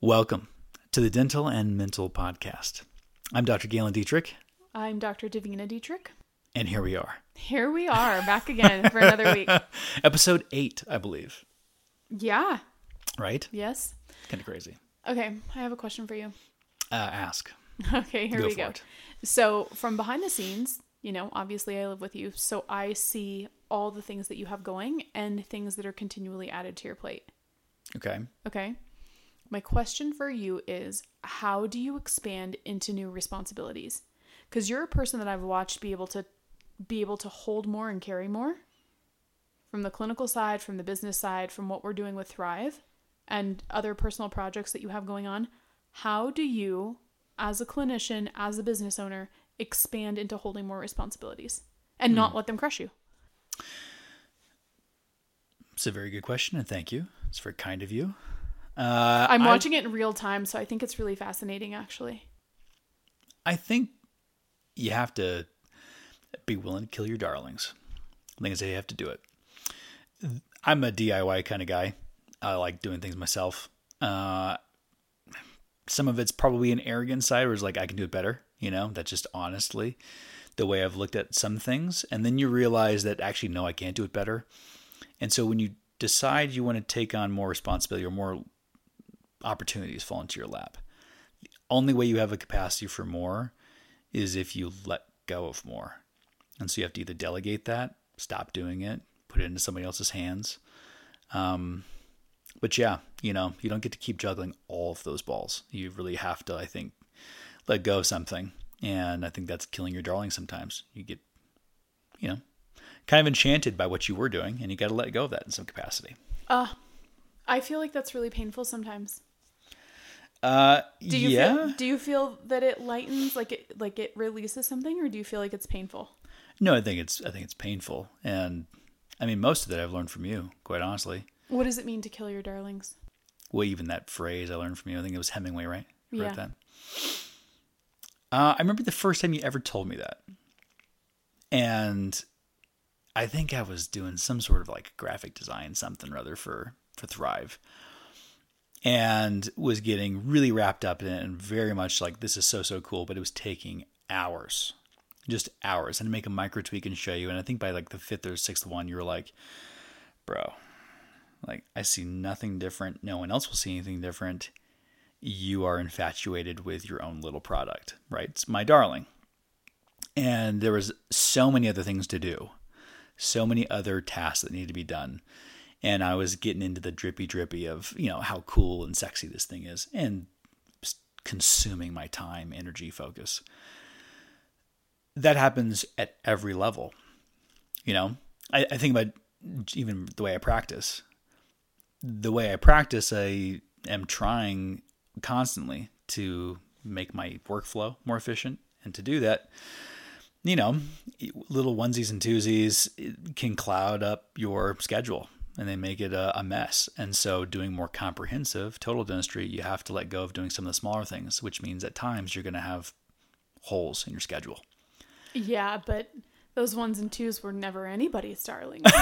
Welcome to the Dental and Mental Podcast. I'm Dr. Galen Detrik, I'm Dr. Davina Detrik. and here we are. Here we are, back again for another week. Episode eight, I believe. Yeah. Right? Yes. Kind of crazy. Okay, I have a question for you. Uh, ask. Okay, here Go we go. it. So, from behind the scenes, you know, obviously I live with you, so I see all the things that you have going and things that are continually added to your plate. Okay. Okay. My question for you is how do you expand into new responsibilities? Because you're a person that I've watched be able to be able to hold more and carry more from the clinical side, from the business side, from what we're doing with Thrive and other personal projects that you have going on. How do you, as a clinician, as a business owner, expand into holding more responsibilities and not hmm. let them crush you? It's a very good question, and thank you. It's very kind of you. Uh, I'm I- watching it in real time, so I think it's really fascinating actually. I think you have to be willing to kill your darlings. I think you have to do it. I'm a DIY kind of guy. I like doing things myself. Uh, some of it's probably an arrogant side where it's like I can do it better. You know, that's just honestly the way I've looked at some things. And then you realize that actually, no, I can't do it better. And so when you decide you want to take on more responsibility or more opportunities fall into your lap, the only way you have a capacity for more is if you let go of more. And so you have to either delegate that, stop doing it, put it into somebody else's hands. Um, but yeah, you know, you don't get to keep juggling all of those balls. You really have to, I think, let go of something. And I think that's killing your darling sometimes. You get, you know, kind of enchanted by what you were doing, and you got to let go of that in some capacity. Uh, I feel like that's really painful sometimes. Uh, Do you yeah. feel do you feel that it lightens like it like it releases something or do you feel like it's painful? No, I think it's I think it's painful, and I mean most of that I've learned from you, quite honestly. What does it mean to kill your darlings? Well, even that phrase I learned from you. I think it was Hemingway, right? Who wrote Yeah. that. Uh, I remember the first time you ever told me that, and I think I was doing some sort of like graphic design, something or other for for Thrive, and was getting really wrapped up in it, and very much like this is so so cool, but it was taking hours, just hours, and to make a micro tweak and show you. And I think by like the fifth or sixth one, you were like, "Bro, like I see nothing different. No one else will see anything different. You are infatuated with your own little product, right? It's my darling. And there was so many other things to do, so many other tasks that need to be done. And I was getting into the drippy drippy of, you know, how cool and sexy this thing is and consuming my time, energy, focus. That happens at every level. You know, I, I think about even the way I practice the way I practice, I am trying constantly to make my workflow more efficient. And to do that, you know, little onesies and twosies can cloud up your schedule and they make it a, a mess. And so, doing more comprehensive total dentistry, you have to let go of doing some of the smaller things, which means at times you're going to have holes in your schedule. Yeah, but those ones and twos were never anybody's darlings.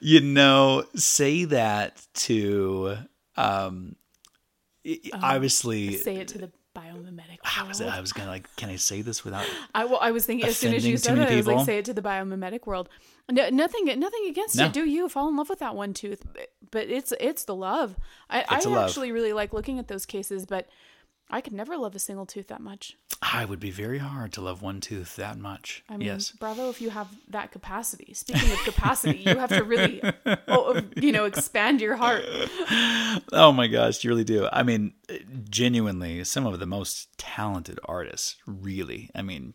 you know, say that to um i- obviously Say it to the biomimetic. I was. I was gonna like can I say this without I, well, I was thinking as soon as you said that, I was like, say it to the biomimetic world. No, nothing, nothing against No. it. Do you fall in love with that one tooth? But- it's it's the love. I, I It's a love. actually really like looking at those cases, but I could never love a single tooth that much. Ah, I would be very hard to love one tooth that much. I mean, yes. bravo if you have that capacity. Speaking of capacity, you have to really, oh, oh you know, expand your heart. Oh my gosh, you really do. I mean, genuinely, some of the most talented artists, really. I mean,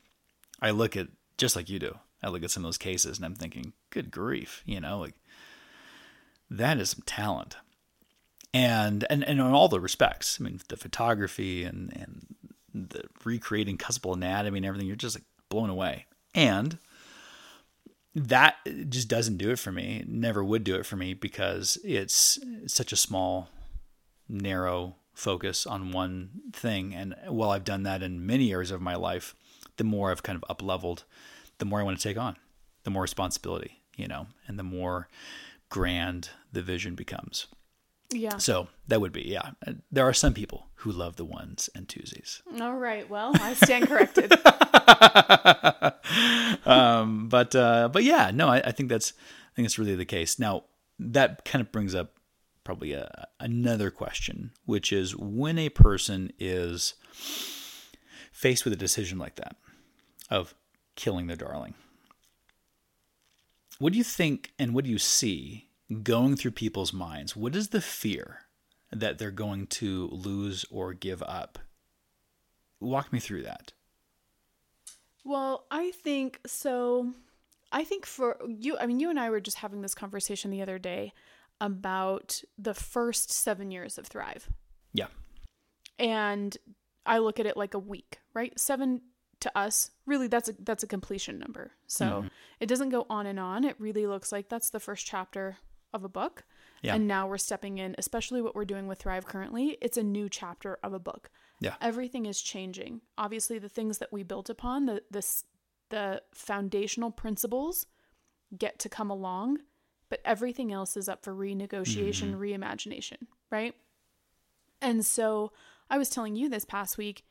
I look at just like you do. I look at some of those cases and I'm thinking, good grief, you know, like that is some talent. And and, and in all the respects, I mean, the photography and and the recreating cuspal anatomy and everything, you're just like blown away. And that just doesn't do it for me. It never would do it for me because it's such a small, narrow focus on one thing. And while I've done that in many areas of my life, the more I've kind of up leveled, the more I want to take on, the more responsibility. you know, and the more grand the vision becomes. Yeah. So that would be, yeah. There are some people who love the ones and twosies. All right. Well, I stand corrected. um, but uh, but yeah, no, I, I think that's I think it's really the case. Now that kind of brings up probably a, another question, which is when a person is faced with a decision like that of killing their darling, what do you think and what do you see going through people's minds? What is the fear that they're going to lose or give up? Walk me through that. Well, I think so. I think for you, I mean, you and I were just having this conversation the other day about the first seven years of Thrive. Yeah. And I look at it like a week, right? Seven to us, really, that's a that's a completion number. So mm-hmm. it doesn't go on and on. It really looks like that's the first chapter of a book. Yeah. And now we're stepping in, especially what we're doing with Thrive currently. It's a new chapter of a book. Yeah. Everything is changing. Obviously, the things that we built upon, the the the foundational principles get to come along, but everything else is up for renegotiation, mm-hmm. reimagination, right? And so I was telling you this past week,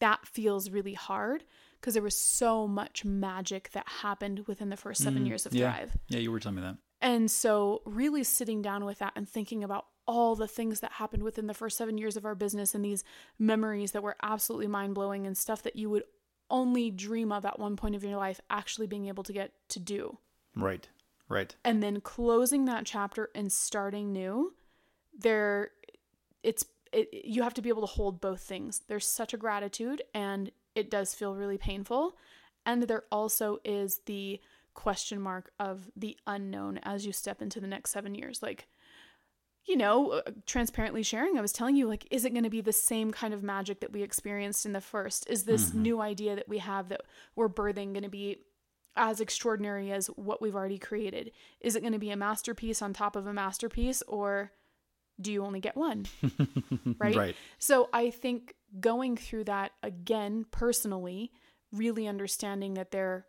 that feels really hard because there was so much magic that happened within the first seven mm, years of yeah. Thrive. Yeah, you were telling me that. And so, really sitting down with that and thinking about all the things that happened within the first seven years of our business and these memories that were absolutely mind blowing and stuff that you would only dream of at one point of your life actually being able to get to do. Right, right. And then closing that chapter and starting new, there, it's, it, you have to be able to hold both things. There's such a gratitude and it does feel really painful. And there also is the question mark of the unknown as you step into the next seven years. Like, you know, uh, transparently sharing, I was telling you, like, is it going to be the same kind of magic that we experienced in the first? Is this mm-hmm. new idea that we have that we're birthing going to be as extraordinary as what we've already created? Is it going to be a masterpiece on top of a masterpiece, or do you only get one? right? Right. So I think going through that again personally, really understanding that there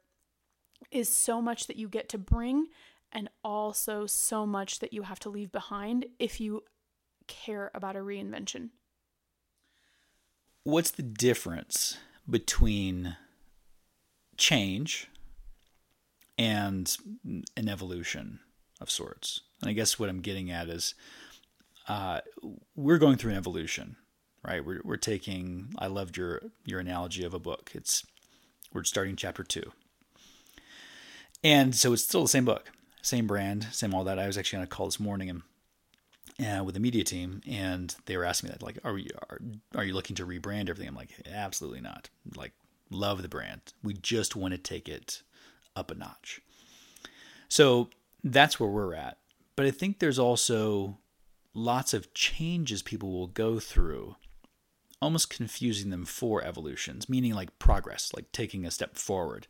is so much that you get to bring and also so much that you have to leave behind if you care about a reinvention. What's the difference between change and an evolution of sorts? And I guess what I'm getting at is uh, we're going through an evolution, right? We're, we're taking, I loved your, your analogy of a book. It's, we're starting chapter two. And so it's still the same book, same brand, same all that. I was actually on a call this morning and uh, with the media team, and they were asking me that, like, are you are, are you looking to rebrand everything? I'm like, absolutely not. Like, love the brand. We just want to take it up a notch. So that's where we're at. But I think there's also lots of changes people will go through, almost confusing them for evolutions, meaning like progress, like taking a step forward,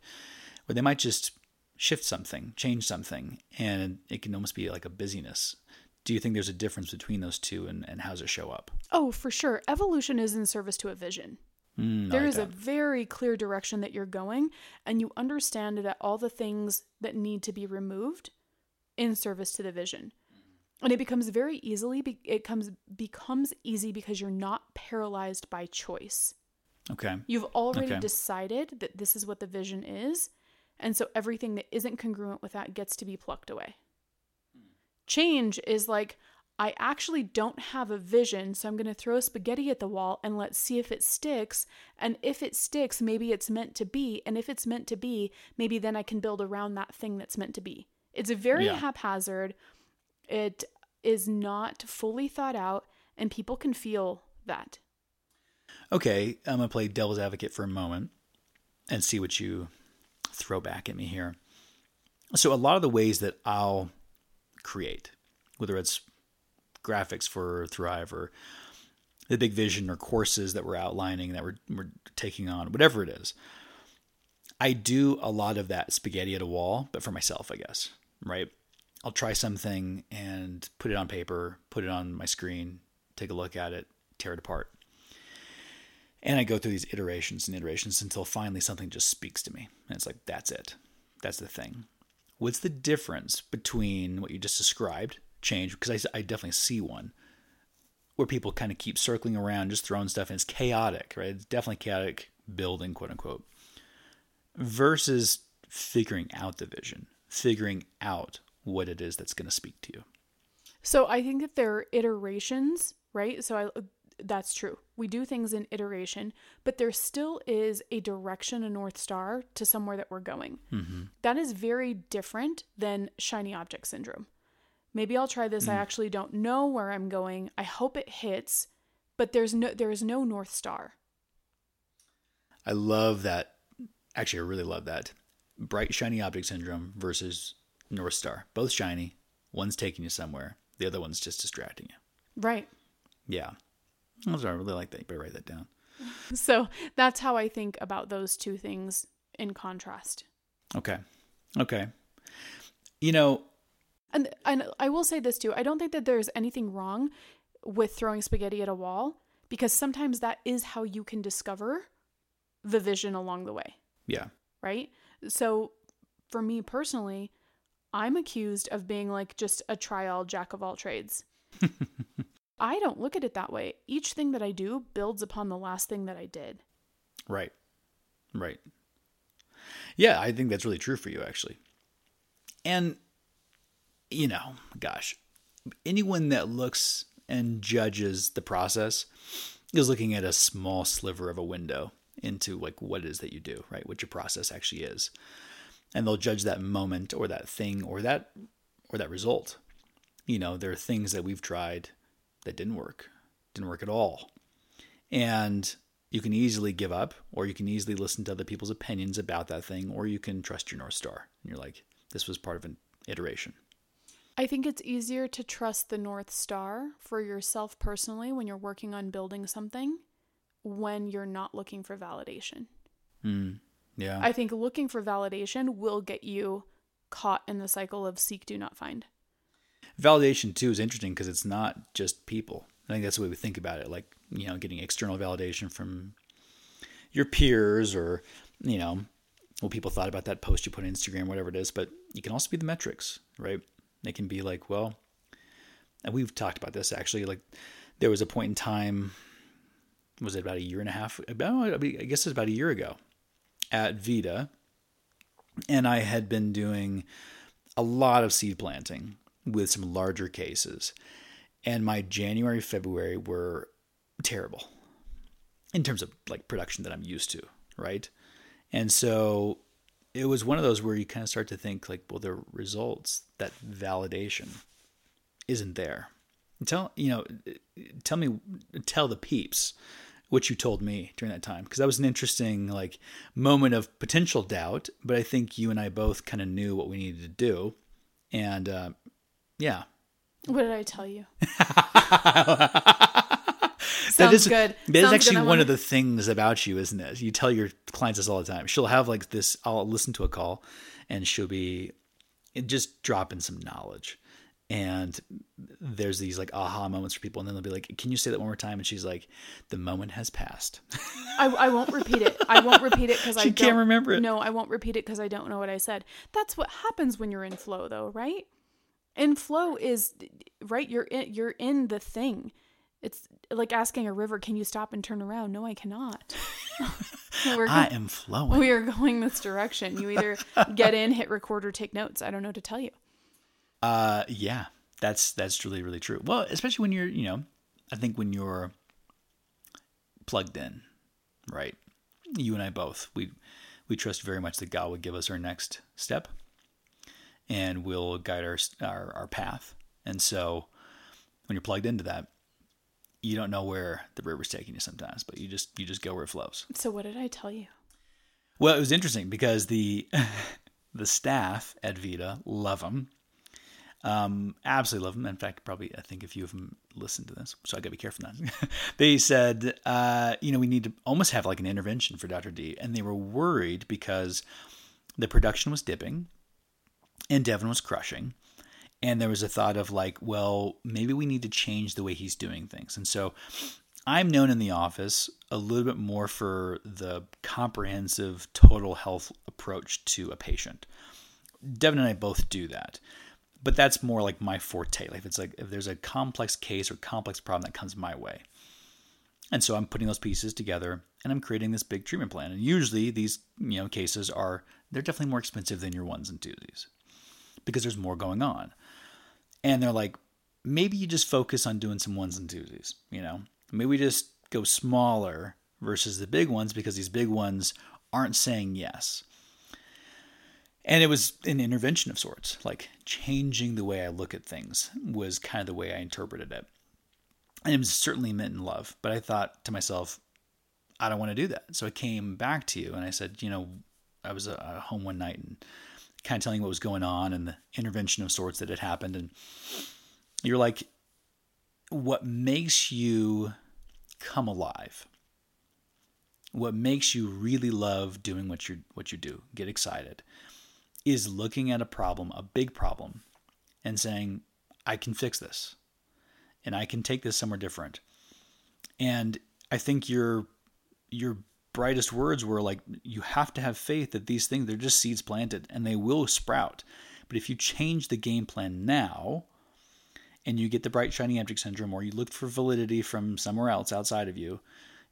where they might just shift something, change something, and it can almost be like a busyness. Do you think there's a difference between those two and, and how does it show up? Oh, for sure. Evolution is in service to a vision. Mm, there like is that. a very clear direction that you're going, and you understand that all the things that need to be removed in service to the vision. And it becomes very easily it comes becomes easy because you're not paralyzed by choice. Okay. You've already okay. decided that this is what the vision is, and so everything that isn't congruent with that gets to be plucked away. Hmm. Change is like, I actually don't have a vision, so I'm going to throw spaghetti at the wall and let's see if it sticks. And if it sticks, maybe it's meant to be. And if it's meant to be, maybe then I can build around that thing that's meant to be. It's very yeah. haphazard. It is not fully thought out, and people can feel that. Okay, I'm going to play devil's advocate for a moment and see what you throw back at me here. So, a lot of the ways that I'll create, whether it's graphics for Thrive or the big vision or courses that we're outlining that we're, we're taking on, whatever it is, I do a lot of that spaghetti at a wall, but for myself, I guess, right? I'll try something and put it on paper, put it on my screen, take a look at it, tear it apart. And I go through these iterations and iterations until finally something just speaks to me. And it's like, that's it. That's the thing. what's the difference between what you just described, change, because I, I definitely see one, where people kind of keep circling around, just throwing stuff in. It's chaotic, right? It's definitely chaotic building, quote unquote, versus figuring out the vision, figuring out what it is that's going to speak to you. So I think that there are iterations, right? So I that's true. We do things in iteration, but there still is a direction, a north star to somewhere that we're going. Mm-hmm. That is very different than shiny object syndrome. Maybe I'll try this. Mm. I actually don't know where I'm going. I hope it hits, but there's no there is no north star. I love that. Actually, I really love that. Bright shiny object syndrome versus north star. Both shiny. One's taking you somewhere. The other one's just distracting you. Right. Yeah. I really like that. You better write that down. So that's how I think about those two things in contrast. Okay. Okay. You know, and and I will say this too. I don't think that there's anything wrong with throwing spaghetti at a wall because sometimes that is how you can discover the vision along the way. Yeah. Right? So for me personally, I'm accused of being like just a trial jack of all trades. I don't look at it that way. Each thing that I do builds upon the last thing that I did. Right. Right. Yeah, I think that's really true for you, actually. And, you know, gosh, anyone that looks and judges the process is looking at a small sliver of a window into like what it is that you do, right? What your process actually is. And they'll judge that moment or that thing or that or that result. You know, there are things that we've tried that didn't work, didn't work at all. And you can easily give up, or you can easily listen to other people's opinions about that thing, or you can trust your North Star. And you're like, this was part of an iteration. I think it's easier to trust the North Star for yourself personally when you're working on building something when you're not looking for validation. Mm, yeah. I think looking for validation will get you caught in the cycle of seek, do not find validation too is interesting because it's not just people. I think that's the way we think about it. Like you know, getting external validation from your peers or you know what people thought about that post you put on Instagram, whatever it is. But you can also be the metrics, right? They can be like, well, and we've talked about this actually. Like there was a point in time, was it about a year and a half? About I guess it's about a year ago at Vita, and I had been doing a lot of seed planting with some larger cases. And my January, February were terrible in terms of like production that I'm used to, right? And so it was one of those where you kind of start to think like, well, the results, that validation isn't there. Tell you know, tell me, tell the peeps what you told me during that time because that was an interesting like moment of potential doubt. But I think you and I both kind of knew what we needed to do, and uh, yeah. What did I tell you? Sounds that is, good. That Sounds is actually one of the things about you, isn't it? You tell your clients this all the time. She'll have like this. I'll listen to a call, and she'll be just dropping some knowledge. And there's these like aha moments for people, and then they'll be like, "Can you say that one more time?" And she's like, "The moment has passed." I, I won't repeat it. I won't repeat it because I can't remember it. No, I won't repeat it because I don't know what I said. That's what happens when you're in flow, though, right? And flow is right. You're in, you're in the thing. It's like asking a river, "Can you stop and turn around?" No, I cannot. We're I am flowing. We are going this direction. You either get in, hit record, or take notes. I don't know what to tell you. Uh, yeah, that's that's really really true. Well, especially when you're, you know, I think when you're plugged in, right? You and I both we we trust very much that God would give us our next step and will guide our, our, our path. And so when you're plugged into that, you don't know where the river's taking you sometimes, but you just you just go where it flows. So what did I tell you? Well, it was interesting because the the staff at Vita love them. Um, absolutely love them. In fact, probably I think a few of them listen to this, so I got to be careful now. they said, uh, you know, we need to almost have like an intervention for Dr. D, and they were worried because the production was dipping and Devin was crushing. And there was a thought of like, well, maybe we need to change the way he's doing things. And so I'm known in the office a little bit more for the comprehensive total health approach to a patient. Devin and I both do that. But that's more like my forte. Like if it's like if there's a complex case or complex problem that comes my way. And so I'm putting those pieces together and I'm creating this big treatment plan. And usually these, you know, cases are they're definitely more expensive than your ones and twosies because there's more going on. And they're like, maybe you just focus on doing some ones and twosies, you know? Maybe we just go smaller versus the big ones because these big ones aren't saying yes. And it was an intervention of sorts, like changing the way I look at things was kind of the way I interpreted it. And it was certainly meant in love, but I thought to myself, I don't want to do that. So I came back to you and I said, you know, I was at home one night and kind of telling what was going on and the intervention of sorts that had happened. And you're like, what makes you come alive? What makes you really love doing what you what you do, get excited, is looking at a problem, a big problem, and saying, I can fix this. And I can take this somewhere different. And I think your your brightest words were like you have to have faith that these things they're just seeds planted and they will sprout. But if you change the game plan now, and you get the bright shiny object syndrome or you look for validity from somewhere else outside of you,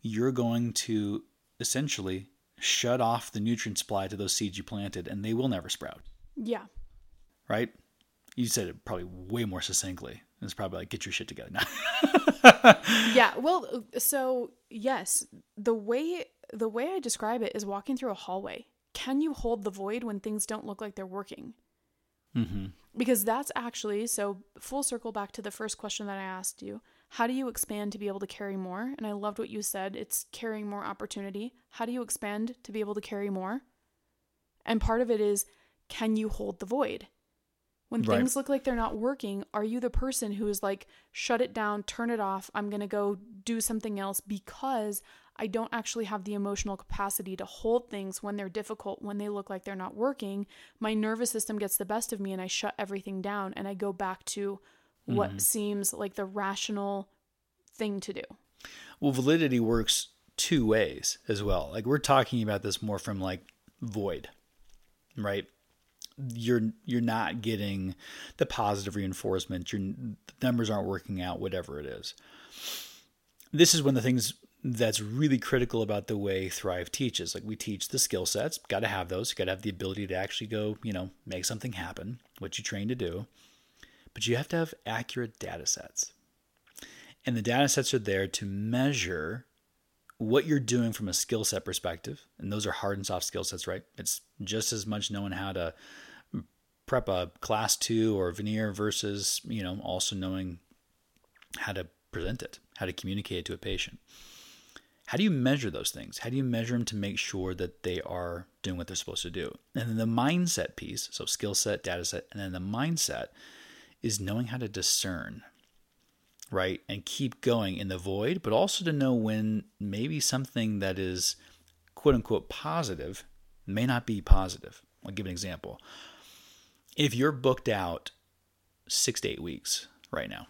you're going to essentially shut off the nutrient supply to those seeds you planted and they will never sprout. Yeah. Right? You said it probably way more succinctly. It's probably like get your shit together now. yeah, well, so yes, the way the way I describe it is walking through a hallway. Can you hold the void when things don't look like they're working? Mm-hmm. Because that's actually so full circle back to the first question that I asked you. How do you expand to be able to carry more? And I loved what you said. It's carrying more opportunity. How do you expand to be able to carry more? And part of it is can you hold the void? When Right. things look like they're not working, are you the person who is like, shut it down, turn it off, I'm going to go do something else because I don't actually have the emotional capacity to hold things when they're difficult, when they look like they're not working? My nervous system gets the best of me and I shut everything down and I go back to what mm-hmm. seems like the rational thing to do. Well, validity works two ways as well. Like we're talking about this more from like void, right? You're you're not getting the positive reinforcement. Your numbers aren't working out. Whatever it is. This is of the things that's really critical about the way Thrive teaches. Like we teach the skill sets, got to have those. Got to have the ability to actually go, you know, make something happen, what you train to do. But you have to have accurate data sets. And the data sets are there to measure what you're doing from a skill set perspective. And those are hard and soft skill sets, right? It's just as much knowing how to prep a class two or veneer versus, you know, also knowing how to present it, how to communicate it to a patient. How do you measure those things? How do you measure them to make sure that they are doing what they're supposed to do? And then the mindset piece, so skill set, data set, and then the mindset is knowing how to discern right? And keep going in the void, but also to know when maybe something that is quote unquote positive may not be positive. I'll give an example. If you're booked out six to eight weeks right now,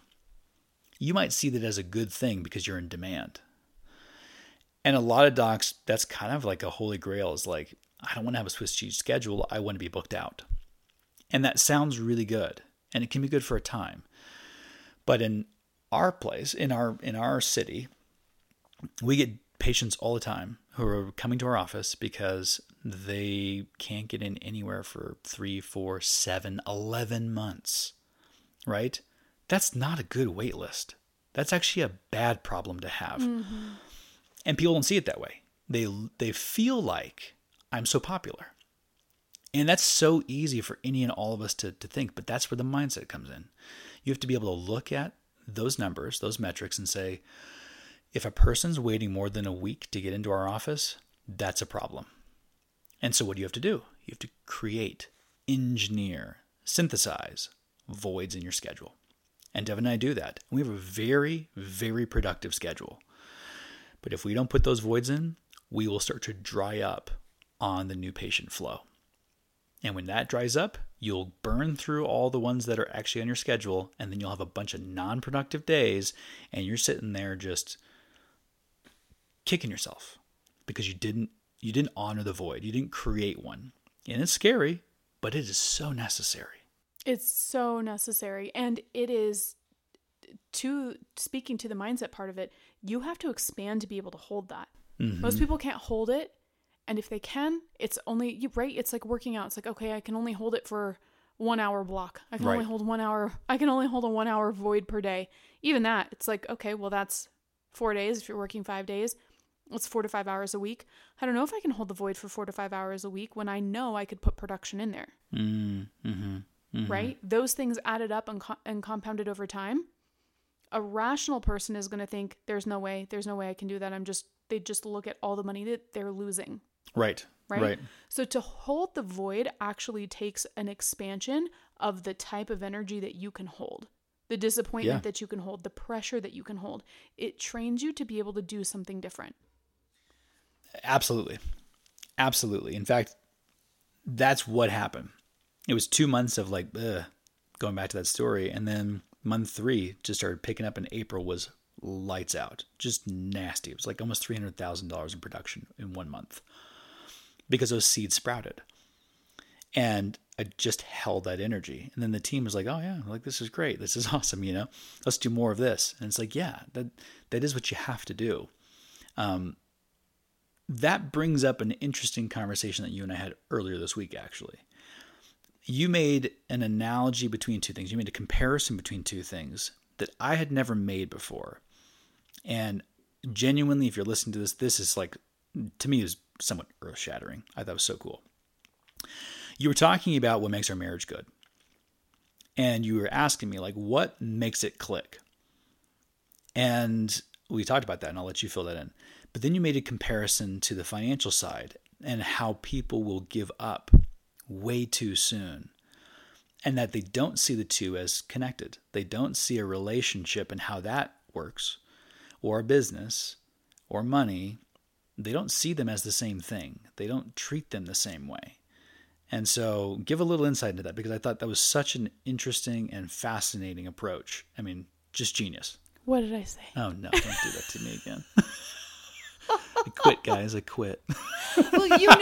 you might see that as a good thing because you're in demand. And a lot of docs, that's kind of like a holy grail is like, I don't want to have a Swiss cheese schedule. I want to be booked out. And that sounds really good. And it can be good for a time. But in our place in our in our city we get patients all the time who are coming to our office because they can't get in anywhere for three four seven eleven months right that's not a good wait list that's actually a bad problem to have mm-hmm. And people don't see it that way they they feel like i'm so popular and that's so easy for any and all of us to, to think but that's where the mindset comes in you have to be able to look at those numbers, those metrics, and say, if a person's waiting more than a week to get into our office, that's a problem. And so, what do you have to do? You have to create, engineer, synthesize voids in your schedule. And Devin and I do that. We have a very, very productive schedule. But if we don't put those voids in, we will start to dry up on the new patient flow. And when that dries up, you'll burn through all the ones that are actually on your schedule, and then you'll have a bunch of non productive days, and you're sitting there just kicking yourself because you didn't you didn't honor the void. You didn't create one. And it's scary but it is so necessary. It's so necessary. And it is to speaking to the mindset part of it, you have to expand to be able to hold that. Most people can't hold it. And if they can, it's only you right. It's like working out. It's like, okay, I can only hold it for one hour block. I can only hold one hour. I can only hold a one hour void per day. Even that, it's like, okay, well, that's four days. If you're working five days, it's four to five hours a week. I don't know if I can hold the void for four to five hours a week when I know I could put production in there Mm, mm-hmm. right? Those things added up and, co- and compounded over time. A rational person is going to think, "There's no way. There's no way I can do that." I'm just. They just look at all the money that they're losing, Right. right? Right. So to hold the void actually takes an expansion of the type of energy that you can hold, the disappointment Yeah. that you can hold, the pressure that you can hold. It trains you to be able to do something different. Absolutely. Absolutely. In fact, that's what happened. It was two months of like, ugh, going back to that story. And then month three just started picking up in April was lights out, just nasty. It was like almost $300,000 in production in one month because those seeds sprouted. And I just held that energy. And then the team was like, oh, yeah, like this is great. This is awesome. You know, let's do more of this. And it's like, yeah, that, that is what you have to do um, that brings up an interesting conversation that you and I had earlier this week, actually. You made an analogy between two things. You made a comparison between two things that I had never made before. And genuinely, if you're listening to this, this is like, to me, is somewhat earth shattering. I thought it was so cool. You were talking about what makes our marriage good. And you were asking me, like, what makes it click? And we talked about that, and I'll let you fill that in. But then you made a comparison to the financial side and how people will give up way too soon, and that they don't see the two as connected. They don't see a relationship and how that works, or a business, or money. They don't see them as the same thing, they don't treat them the same way. And so, give a little insight into that because I thought that was such an interesting and fascinating approach. I mean, just genius. What did I say? Oh no, don't do that to me again. I quit, guys. I quit. well, you know,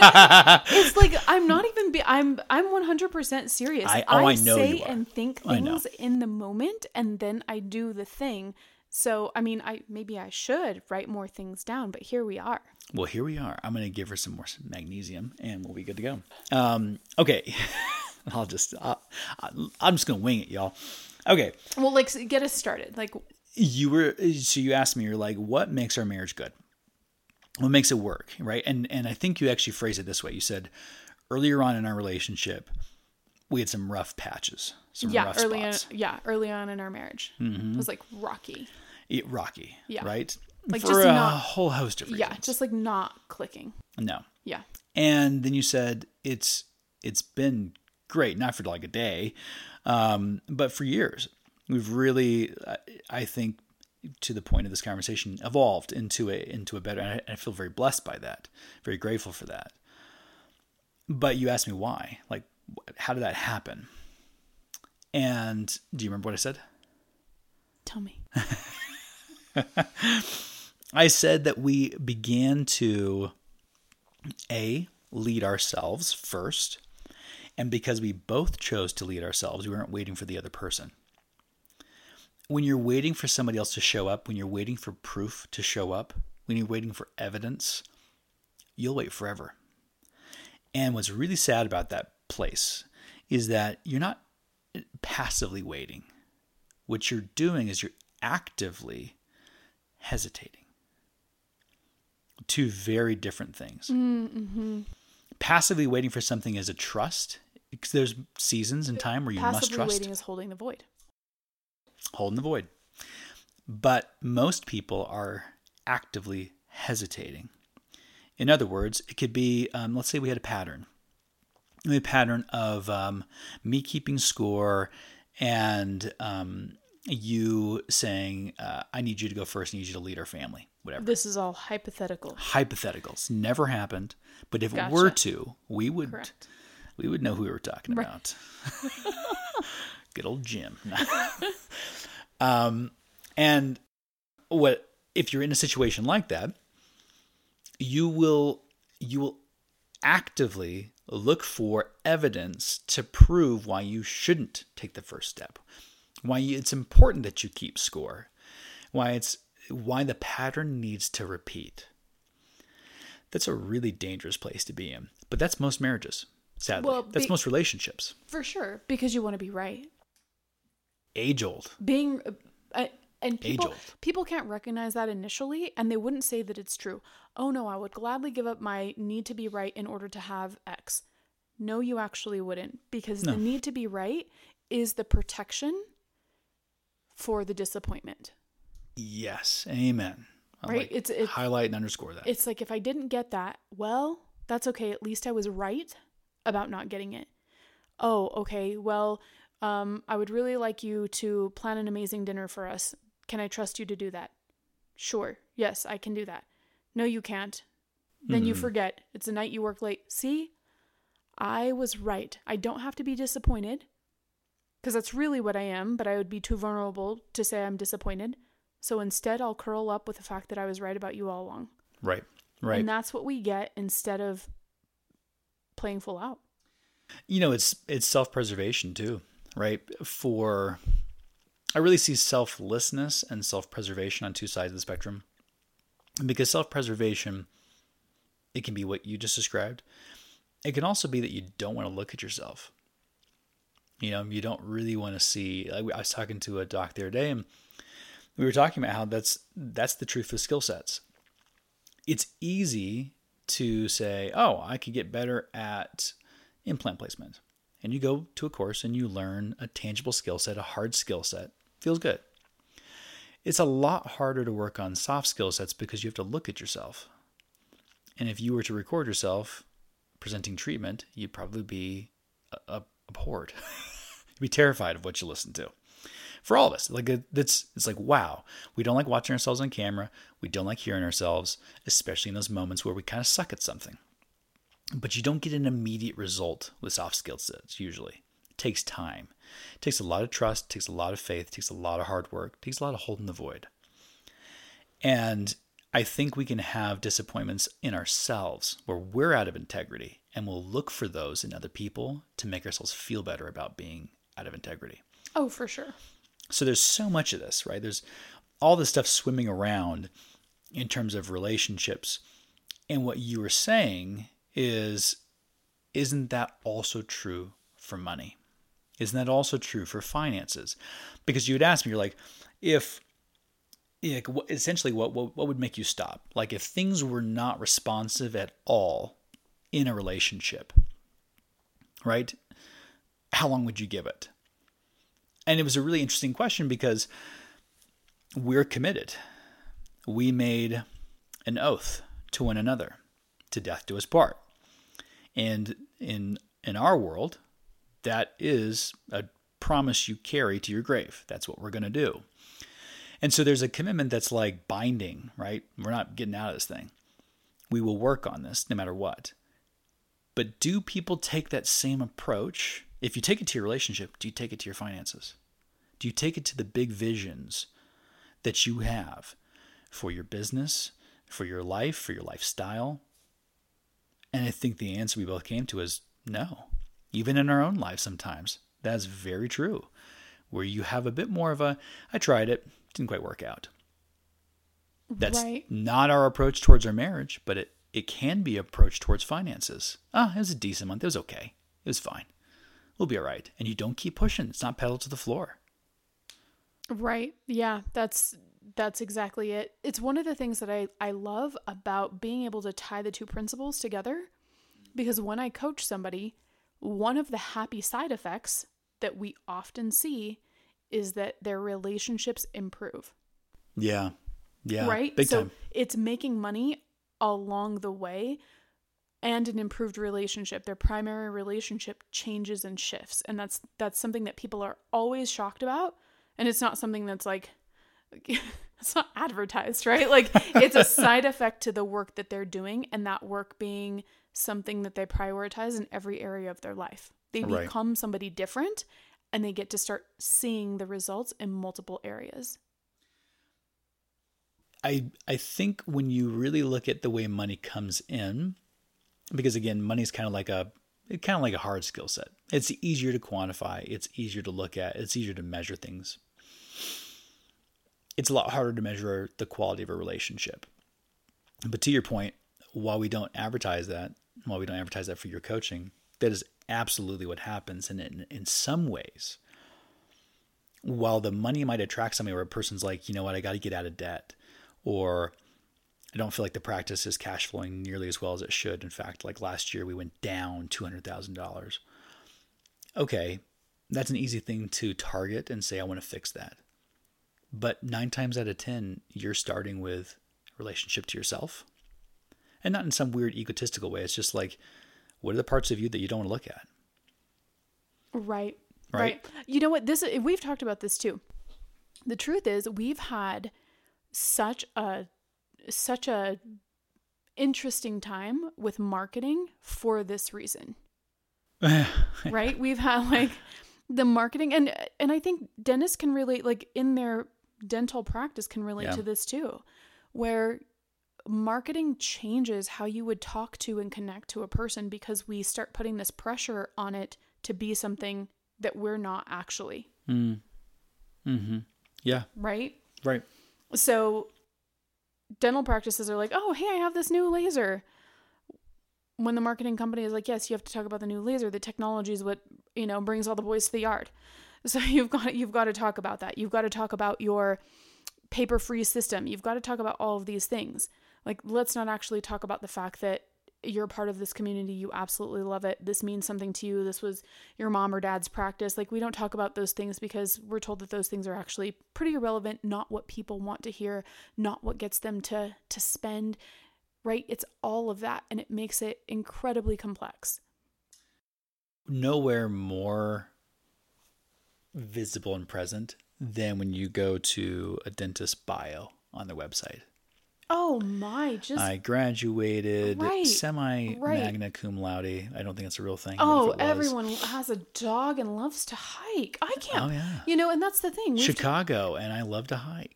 it's like I'm not even. Be, I'm I'm 100% serious. I- oh, I know say and think things in the moment, and then I do the thing. So I mean, I maybe I should write more things down, but here we are. Well, here we are. I'm going to give her some more magnesium, and we'll be good to go. Um, okay, I'll just I'll, I'm just going to wing it, y'all. Okay, Well, like get us started. Like you were so you asked me. You're like, what makes our marriage good? What makes it work, right? And and I think you actually phrased it this way. You said earlier on in our relationship, we had some rough patches, some yeah, rough early on, yeah, early on in our marriage, it was like rocky. It- rocky, Yeah. right? Like, for just a not- whole host of reasons. Yeah, just like not clicking. no. Yeah, And then you said it's it's been great, not for like a day, um, but for years. We've really, I think, to the point of this conversation, evolved into a into a better. And I, I feel very blessed by that, very grateful for that. But you asked me why, like, how did that happen? And do you remember what I said? tell me. I said that we began to a lead ourselves first, and because we both chose to lead ourselves, we weren't waiting for the other person. When you're waiting for somebody else to show up, when you're waiting for proof to show up, when you're waiting for evidence, you'll wait forever. And what's really sad about that place is that you're not passively waiting. What you're doing is you're actively hesitating. Two very different things. Mm, mm-hmm. Passively waiting for something is a trust. Because there's seasons and time where you must trust. Passively waiting is holding the void. Holding the void. But most people are actively hesitating. In other words, it could be um, let's say we had a pattern. A pattern of um, me keeping score and um, you saying, uh, I need you to go first, I need you to lead our family, whatever. This is all hypothetical. Hypotheticals never happened, but if it were to, we would Correct. we would know who we were talking Right. about. Good old Jim. um, and what if you're in a situation like that? You will you will actively look for evidence to prove why you shouldn't take the first step, why it's important that you keep score, why it's why the pattern needs to repeat. That's a really dangerous place to be in. But that's most marriages, sadly. Well, that's most relationships. For sure, because you want to be right. Age old. Being uh, and people people can't recognize that initially and they wouldn't say that it's true. Oh no, I would gladly give up my need to be right in order to have X. No, you actually wouldn't because No. the need to be right is the protection for the disappointment. Yes. Amen. I Right? like It's- it's- highlight and underscore that. It's like if I didn't get that, well, that's okay. At least I was right about not getting it. Oh, okay. Well, um, I would really like you to plan an amazing dinner for us. Can I trust you to do that? Sure. Yes, I can do that. No, you can't. Then you forget. It's a night you work late. See? I was right. I don't have to be disappointed because that's really what I am, but I would be too vulnerable to say I'm disappointed. So instead, I'll curl up with the fact that I was right about you all along. right. Right. And that's what we get instead of playing full out. you know it's it's self-preservation too right for i really see selflessness and self-preservation on two sides of the spectrum. Because self-preservation it can be what you just described. It can also be that you don't want to look at yourself. You know you don't really want to see i I was talking to a doc the other day and we were talking about how that's that's the truth with skill sets. It's easy to say oh i could get better at implant placement. And you go to a course and you learn a tangible skill set, a hard skill set. Feels good. It's a lot harder to work on soft skill sets because you have to look at yourself. And if you were to record yourself presenting treatment, you'd probably be abhorred. you'd be terrified of what you listen to. For all of us, like it's it's like wow, we don't like watching ourselves on camera. We don't like hearing ourselves, especially in those moments where we kind of suck at something but you don't get an immediate result with soft skill sets usually it takes time it takes a lot of trust it takes a lot of faith it takes a lot of hard work it takes a lot of holding the void and i think we can have disappointments in ourselves where we're out of integrity and we'll look for those in other people to make ourselves feel better about being out of integrity Oh, for sure. so there's so much of this, right? There's all this stuff swimming around in terms of relationships. And what you were saying is, isn't that also true for money? Isn't that also true for finances? Because you would ask me, you're like, if like, essentially what, what what would make you stop? Like if things were not responsive at all in a relationship, right? How long would you give it? And it was a really interesting question because we're committed. We made an oath to one another, to death do us part. And in in our world, that is a promise you carry to your grave. That's what we're going to do. And so there's a commitment that's like binding, right? We're not getting out of this thing. We will work on this no matter what. But do people take that same approach? If you take it to your relationship, do you take it to your finances? Do you take it to the big visions that you have for your business, for your life, for your lifestyle? And I think the answer we both came to is no. Even in our own lives, sometimes that's very true. Where you have a bit more of a, I tried it, didn't quite work out. That's Right. not our approach towards our marriage, but it, it can be approach towards finances. Ah, it was a decent month. It was okay. It was fine. We'll be all right. And you don't keep pushing. It's not pedal to the floor. Right. Yeah, that's that's exactly it. It's one of the things that I I love about being able to tie the two principles together because when I coach somebody, one of the happy side effects that we often see is that their relationships improve. Yeah. Yeah. right? Big so time. it's making money along the way and an improved relationship. Their primary relationship changes and shifts. And that's that's something that people are always shocked about. And it's not something that's like it's not advertised, right? Like it's a side effect to the work that they're doing and that work being something that they prioritize in every area of their life. They Right. become somebody different and they get to start seeing the results in multiple areas. I I think when you really look at the way money comes in, because again, money is kind of like a it's kind of like a hard skill set. It's easier to quantify, it's easier to look at, it's easier to measure things. It's a lot harder to measure the quality of a relationship. But to your point, while we don't advertise that, while we don't advertise that for your coaching, that is absolutely what happens. And in, in some ways, while the money might attract somebody where a person's like, you know what, I got to get out of debt, or I don't feel like the practice is cash flowing nearly as well as it should. In fact, like last year, we went down $200,000. Okay, that's an easy thing to target and say, I want to fix that. But nine times out of 10, you're starting with relationship to yourself. And not in some weird egotistical way. It's just like, what are the parts of you that you don't want to look at? Right. Right. Right. You know what? This we've talked about this too. The truth is, we've had such a such a interesting time with marketing for this reason. right? We've had like the marketing and and I think Dennis can relate like in their dental practice can relate Yeah. to this too where marketing changes how you would talk to and connect to a person because we start putting this pressure on it to be something that we're not actually, mm-hmm Yeah, right? right. So dental practices are like, "Oh, hey, I have this new laser." When the marketing company is like, "Yes, you have to talk about the new laser. The technology is what, you know, brings all the boys to the yard." So you've got you've got to talk about that. You've got to talk about your paper-free system. You've got to talk about all of these things. Like let's not actually talk about the fact that you're part of this community. You absolutely love it. This means something to you. This was your mom or dad's practice. Like, we don't talk about those things because we're told that those things are actually pretty irrelevant, not what people want to hear, not what gets them to, to spend, right? It's all of that. And it makes it incredibly complex. Nowhere more visible and present than when you go to a dentist bio on their website. Oh my, just. I graduated Right, semi right. magna cum laude. I don't think it's a real thing. Oh, everyone has a dog and loves to hike. I can't. Oh, yeah. You know, and that's the thing. We've, Chicago, and I love to hike.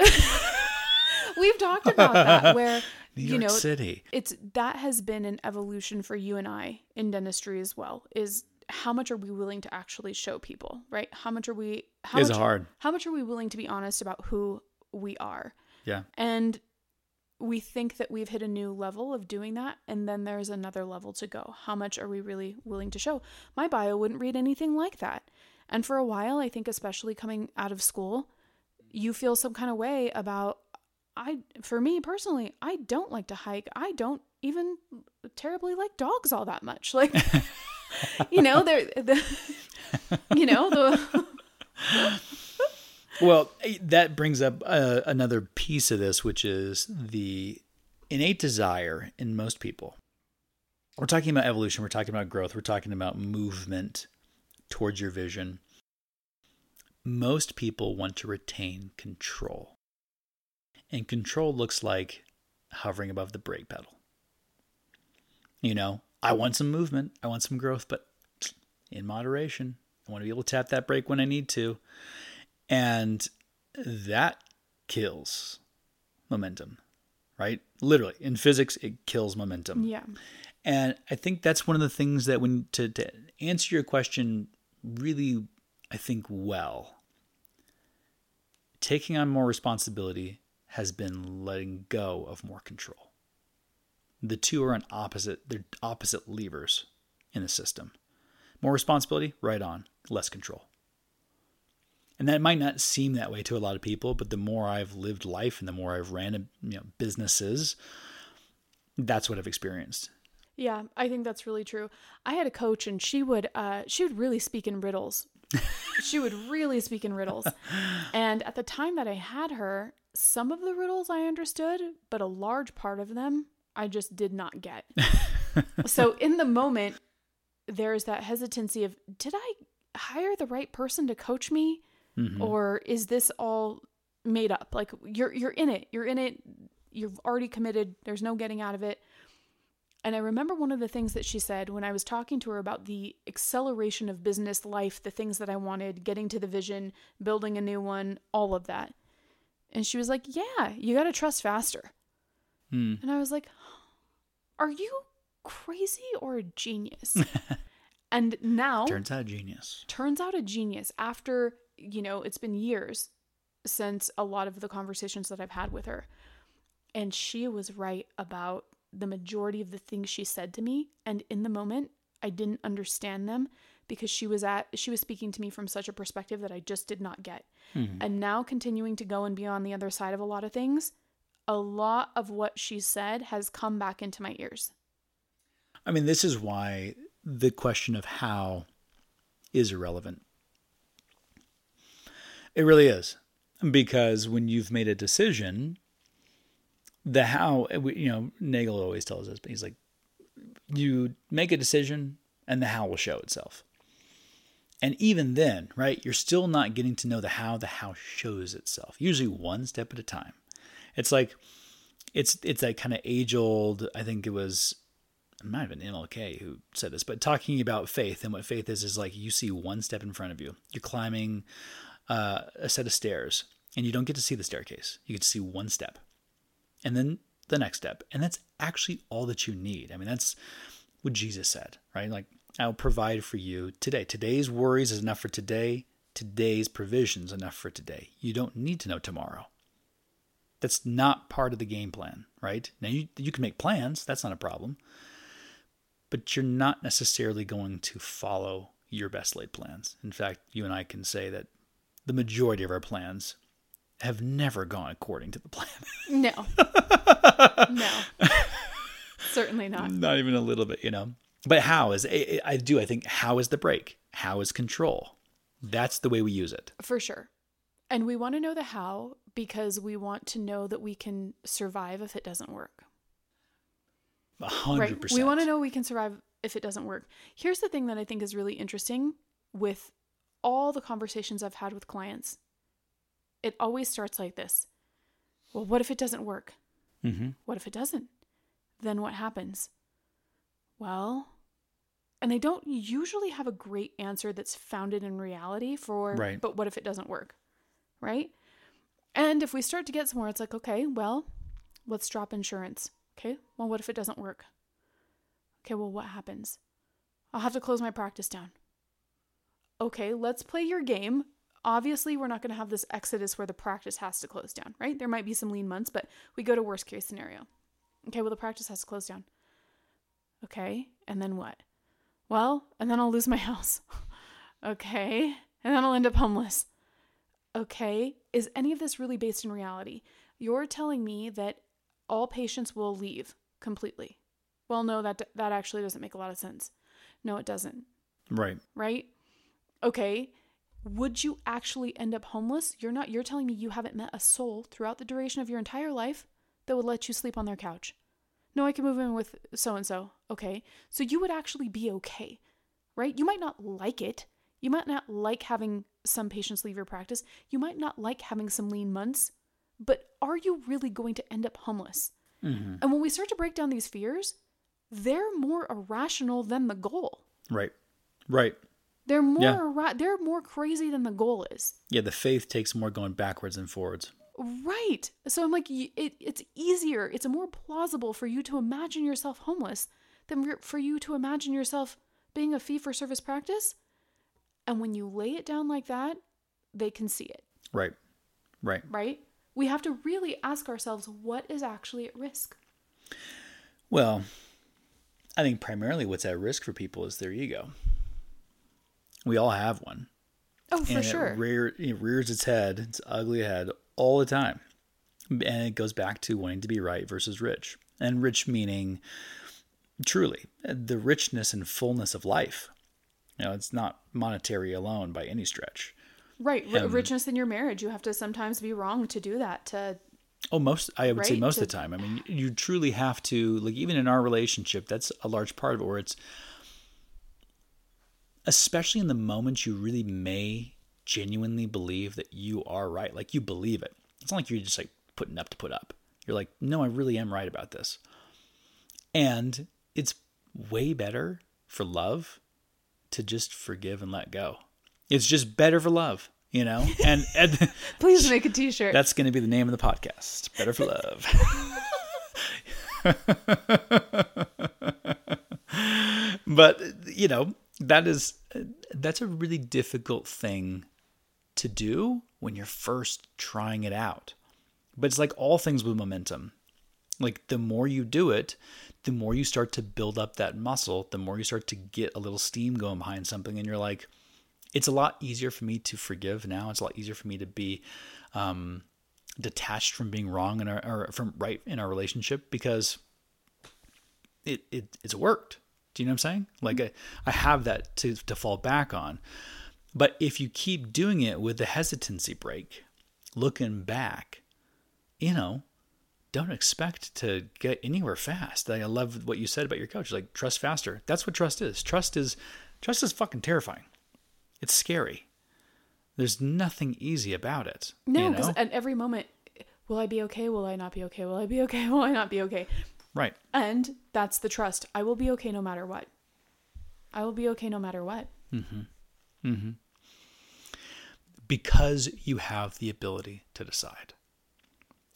we've talked about that where, New you York know, City. it's that has been an evolution for you and I in dentistry as well. Is how much are we willing to actually show people, right? How much are we? How It's much, hard. How much are we willing to be honest about who we are? Yeah. And we think that we've hit a new level of doing that, and then there's another level to go. How much are we really willing to show? My bio wouldn't read anything like that. And for a while, I think, especially coming out of school, you feel some kind of way about. I, for me personally, I don't like to hike. I don't even terribly like dogs all that much. Like, you know, they're, the, you know, the, Well, that brings up uh, another piece of this, which is the innate desire in most people. We're talking about evolution, we're talking about growth, we're talking about movement towards your vision. Most people want to retain control. And control looks like hovering above the brake pedal. You know, I want some movement, I want some growth, but in moderation. I want to be able to tap that brake when I need to. And that kills momentum, right? Literally, in physics, it kills momentum. yeah. And I think that's one of the things that when to, to answer your question really, I think well, taking on more responsibility has been letting go of more control. The two are on opposite, they're opposite levers in the system. More responsibility, right on, less control. And that might not seem that way to a lot of people, but the more I've lived life and the more I've ran you know, businesses, that's what I've experienced. Yeah, I think that's really true. I had a coach and she would uh she would really speak in riddles. she would really speak in riddles. And at the time that I had her, some of the riddles I understood, but a large part of them I just did not get. so in the moment there's that hesitancy of did I hire the right person to coach me mm-hmm. or is this all made up? Like you're you're in it. You're in it. You've already committed. There's no getting out of it. And I remember one of the things that she said when I was talking to her about the acceleration of business life, the things that I wanted, getting to the vision, building a new one, all of that. And she was like, Yeah, you got to trust faster. Hmm. And I was like, Are you crazy or a genius? And now Turns out a genius. turns out a genius after, you know, it's been years since a lot of the conversations that I've had with her. And she was right about the majority of the things she said to me. And in the moment, I didn't understand them because she was at she was speaking to me from such a perspective that I just did not get. Hmm. And now continuing to go and be on the other side of a lot of things, a lot of what she said has come back into my ears. I mean, this is why the question of how is irrelevant. It really is. Because when you've made a decision, the how, you know, Nagel always tells us, but he's like, you make a decision and the how will show itself. And even then, right, you're still not getting to know the how, the how shows itself, usually one step at a time. It's like, it's it's that kind of age old. I think it was it might have been MLK who said this, but talking about faith and what faith is is like you see one step in front of you. You're climbing uh, a set of stairs, and you don't get to see the staircase. You get to see one step, and then the next step, and that's actually all that you need. I mean, that's what Jesus said, right? Like I'll provide for you today. Today's worries is enough for today. Today's provisions enough for today. You don't need to know tomorrow. That's not part of the game plan, right? Now you you can make plans, that's not a problem. But you're not necessarily going to follow your best laid plans. In fact, you and I can say that the majority of our plans have never gone according to the plan. No. no. Certainly not. not even a little bit, you know. But how is I I do I think how is the brake? How is control? That's the way we use it. For sure. And we want to know the how because we want to know that we can survive if it doesn't work. A hundred Right. percent. We want to know we can survive if it doesn't work. Here's the thing that I think is really interesting with all the conversations I've had with clients. It always starts like this. Well, what if it doesn't work? Mm-hmm. What if it doesn't? Then what happens? Well, and they don't usually have a great answer that's founded in reality for, Right. but what if it doesn't work? Right? And if we start to get somewhere, it's like, okay, well, let's drop insurance. Okay, well, what if it doesn't work? Okay, well, what happens? I'll have to close my practice down. Okay, let's play your game. Obviously, we're not going to have this exodus where the practice has to close down, right? There might be some lean months, but we go to worst case scenario. Okay, well, the practice has to close down. Okay, and then what? Well, and then I'll lose my house. okay, and then I'll end up homeless. Okay, is any of this really based in reality? You're telling me that all patients will leave completely. Well, no, that that actually doesn't make a lot of sense. No, it doesn't, Right. right? Okay, would you actually end up homeless? You're not you're telling me you haven't met a soul throughout the duration of your entire life that would let you sleep on their couch. No, I can move in with so and so. Okay. So you would actually be okay, right? You might not like it. You might not like having some patients leave your practice. You might not like having some lean months, but are you really going to end up homeless? Mm-hmm. And when we start to break down these fears, they're more irrational than the goal. Right. Right. They're more Yeah. irra- they're more crazy than the goal is. Yeah, the faith takes more going backwards and forwards. Right. So I'm like, it, it's easier, it's more plausible for you to imagine yourself homeless than for- for you to imagine yourself being a fee for service practice. And when you lay it down like that, they can see it, Right. Right. right? We have to really ask ourselves what is actually at risk. Well, I think primarily what's at risk for people is their ego. We all have one. Oh, for sure. It, rear, it rears its head, its ugly head, all the time. And it goes back to wanting to be right versus rich. And rich meaning truly the richness and fullness of life. You know, it's not monetary alone by any stretch. right. R- um, richness in your marriage. You have to sometimes be wrong to do that, to Oh, most I would say most to- of the time. I mean, you truly have to like even in our relationship. That's a large part of it. Where it's especially in the moments you really may genuinely believe that you are right. Like you believe it. It's not like you're just like putting up to put up. You're like, no, I really am right about this. And it's way better for love to just forgive and let go. It's just better for love, you know. And, and please make a t-shirt. that's going to be the name of the podcast. Better for love. but, you know, that is that's a really difficult thing to do when you're first trying it out. But it's like all things with momentum. Like the more you do it, the more you start to build up that muscle, the more you start to get a little steam going behind something and you're like it's a lot easier for me to forgive now. It's a lot easier for me to be um, detached from being wrong in our or from right in our relationship because it, it it's worked. Do you know what I'm saying? Like I, I have that to to fall back on. But if you keep doing it with the hesitancy brake, looking back, you know, don't expect to get anywhere fast. Like I love what you said about your coach. Like trust faster. That's what trust is. Trust is trust is fucking terrifying. It's scary. There's nothing easy about it. No, you because know? at every moment, will I be okay? Will I not be okay? Will I be okay? Will I not be okay? right. And that's the trust. I will be okay no matter what. I will be okay no matter what. Mm-hmm. Mm-hmm. because you have the ability to decide.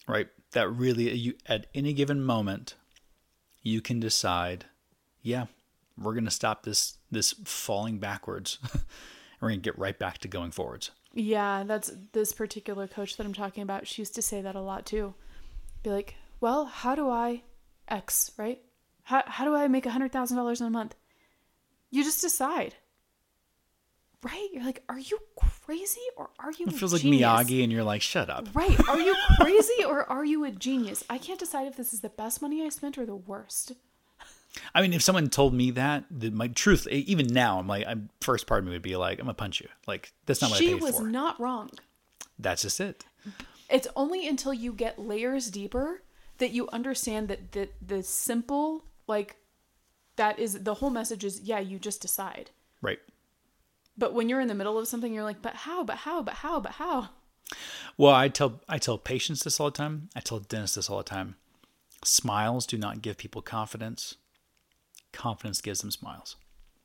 Right? That really you at any given moment you can decide, yeah, we're going to stop this this falling backwards. we're going to get right back to going forwards. Yeah, that's this particular coach that I'm talking about. She used to say that a lot too. Be like, well, how do I X, right? How, how do I make a $100,000 in a month? You just decide. Right? You're like, are you crazy or are you It feels like genius? Miyagi and you're like, "Shut up." Right. Are you crazy or are you a genius? I can't decide if this is the best money I spent or the worst. I mean, if someone told me that, the, my truth, even now, I'm like, I'm first part of me would be like, I'm gonna punch you. Like that's not what I she paid was for. not wrong. that's just it. It's only until you get layers deeper that you understand that the the simple like that is the whole message is yeah, you just decide. Right. But when you're in the middle of something, you're like, but how? But how? But how? But how? Well, I tell I tell patients this all the time. I tell dentists this all the time. Smiles do not give people confidence. Confidence gives them smiles.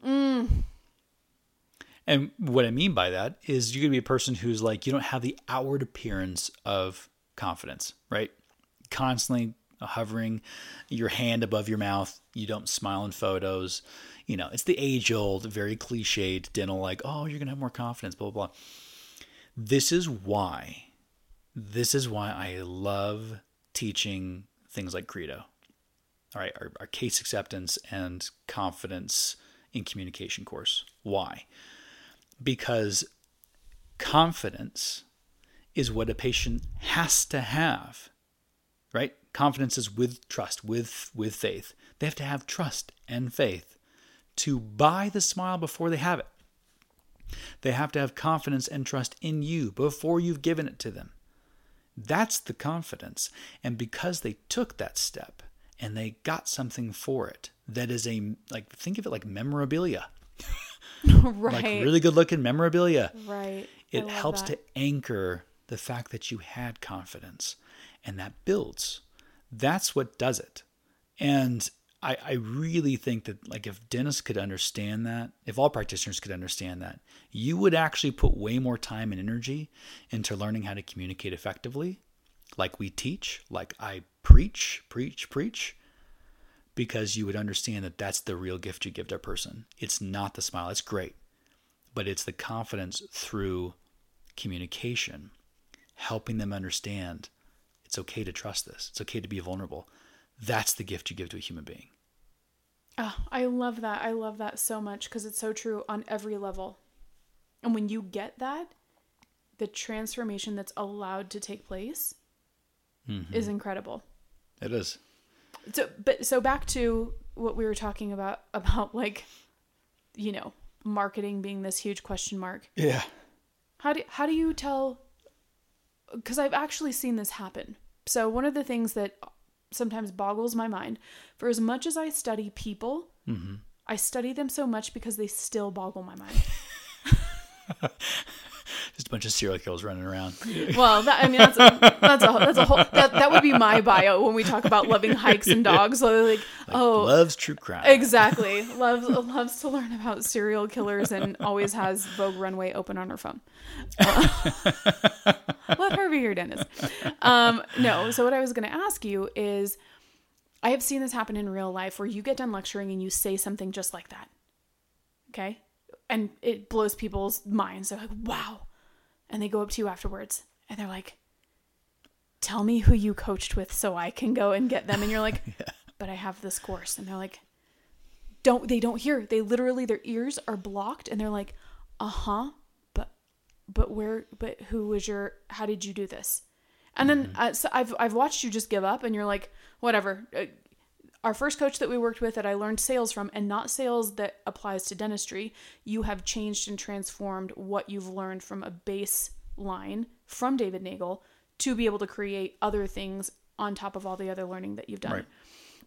Mm. And what I mean by that is you're gonna be a person who's like you don't have the outward appearance of confidence, right? Constantly hovering your hand above your mouth. You don't smile in photos. You know, it's the age old, very cliched dental like, oh, you're gonna have more confidence, blah blah blah. This is why this is why I love teaching things like Credo. All right, our, our case acceptance and confidence in communication course. Why? Because confidence is what a patient has to have. Right? Confidence is with trust, with with faith. They have to have trust and faith to buy the smile before they have it. They have to have confidence and trust in you before you've given it to them. That's the confidence. And because they took that step and they got something for it that is a, like, think of it like memorabilia, right. like really good looking memorabilia. right. It helps that. to anchor the fact that you had confidence and that builds. That's what does it. And I, I really think that like if dentists could understand that, if all practitioners could understand that, you would actually put way more time and energy into learning how to communicate effectively, like we teach, like I preach, preach, preach, because you would understand that that's the real gift you give to a person. It's not the smile. It's great, but it's the confidence through communication, helping them understand it's okay to trust this. It's okay to be vulnerable. That's the gift you give to a human being. Oh, I love that. I love that so much because it's so true on every level. And when you get that, the transformation that's allowed to take place mm-hmm. is incredible. It is. So, but so back to what we were talking about about like, you know, marketing being this huge question mark. Yeah. How do how do you tell? Because I've actually seen this happen. So one of the things that sometimes boggles my mind, for as much as I study people, mm-hmm. I study them so much because they still boggle my mind. Just a bunch of serial killers running around. Well, that, I mean that's a, that's a that's a whole that, that would be my bio when we talk about loving hikes and dogs. So like, oh, Loves true crime. exactly. Loves loves to learn about serial killers and always has Vogue Runway open on her phone. Uh, let her be your dentist. Um, no. So what I was going to ask you is, I have seen this happen in real life where you get done lecturing and you say something just like that. Okay. And it blows people's minds. They're like, wow. And they go up to you afterwards and they're like, tell me who you coached with so I can go and get them. And you're like, but I have this course. And they're like, don't, they don't hear. They literally, their ears are blocked and they're like, uh huh. But, but where, but who was your, how did you do this? And then uh, so I've, I've watched you just give up and you're like, whatever. Our first coach that we worked with that I learned sales from, and not sales that applies to dentistry, you have changed and transformed what you've learned from a baseline from David Nagel to be able to create other things on top of all the other learning that you've done. Right.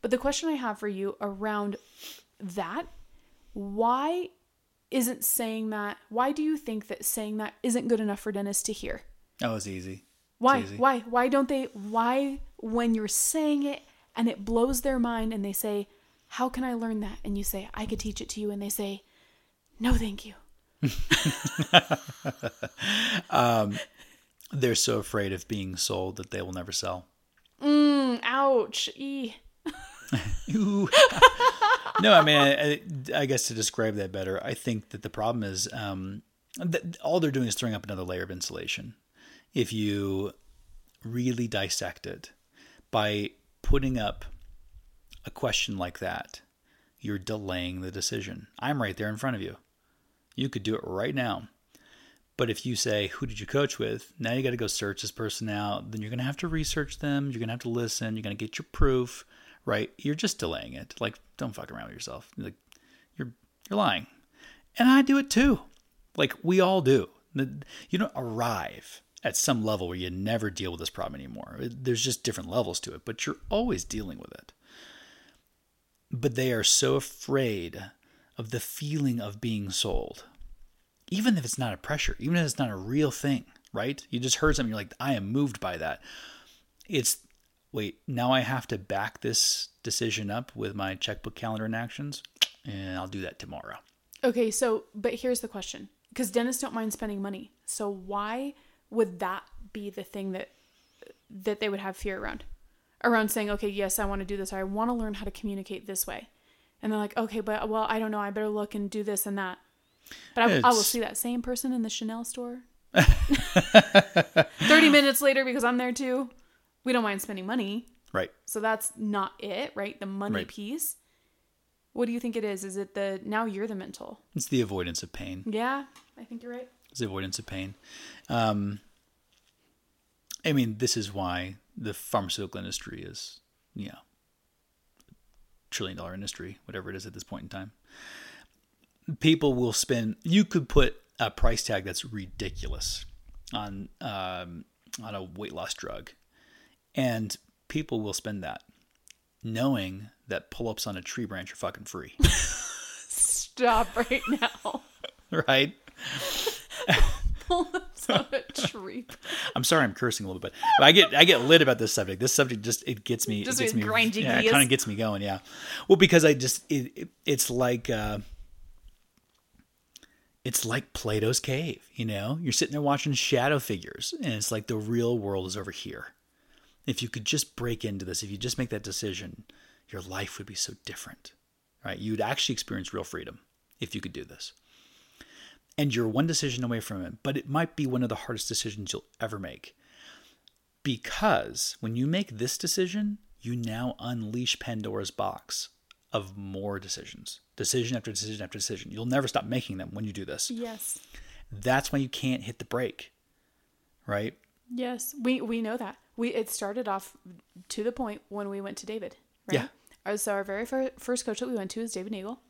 But the question I have for you around that, why isn't saying that, why do you think that saying that isn't good enough for dentists to hear? Oh, it's easy. It's Why? easy. Why? Why don't they? Why, when you're saying it and it blows their mind and they say, How can I learn that? And you say, I could teach it to you. And they say, No, thank you. They're so afraid of being sold that they will never sell. Mm, ouch. E. No, I mean, I, I guess to describe that better, I think that the problem is um, that all they're doing is throwing up another layer of insulation. If you really dissect it by putting up a question like that, you're delaying the decision. I'm right there in front of you. You could do it right now. But if you say, Who did you coach with? Now you got to go search this person out. Then you're going to have to research them. You're going to have to listen. You're going to get your proof, right? You're just delaying it. Like, don't fuck around with yourself. Like, you're, you're lying. And I do it too. Like, we all do. You don't arrive at some level where you never deal with this problem anymore. There's just different levels to it, but you're always dealing with it. But they are so afraid of the feeling of being sold even if it's not a pressure, even if it's not a real thing, right? You just heard something, you're like, I am moved by that. It's, wait, now I have to back this decision up with my checkbook calendar and actions, and I'll do that tomorrow. Okay, so, but here's the question because dentists don't mind spending money. So why would that be the thing that that they would have fear around? Around saying, okay, yes, I want to do this, or I want to learn how to communicate this way. And they're like, okay, but well, I don't know. I better look and do this and that. But I, I will see that same person in the Chanel store 30 minutes later because I'm there too. We don't mind spending money. Right. So that's not it, right? The money Right. piece. What do you think it is? Is it the now you're the mental? It's the avoidance of pain. Yeah, I think you're right. The avoidance of pain. Um, I mean, this is why the pharmaceutical industry is, you know, trillion dollar industry, whatever it is at this point in time. People will spend. You could put a price tag that's ridiculous on um, on a weight loss drug, and people will spend that, knowing that pull ups on a tree branch are fucking free, Stop right now. right? Pull us on a tree. I'm sorry, I'm cursing a little bit, but I get I get lit about this subject. This subject just it gets me, Just it gets me, grindy yeah, it kind of gets me going. Yeah, well, because I just it, it it's like uh, it's like Plato's cave. You know, you're sitting there watching shadow figures, and it's like the real world is over here. If you could just break into this, if you just make that decision, your life would be so different, right? You'd actually experience real freedom if you could do this and you're one decision away from it, but it might be one of the hardest decisions you'll ever make. Because when you make this decision, you now unleash Pandora's box of more decisions, decision after decision after decision. You'll never stop making them when you do this. Yes. That's why you can't hit the brake, right? Yes. We we know that. We it started off to the point when we went to David. Right? Yeah. So our very first coach that we went to is David Nagel.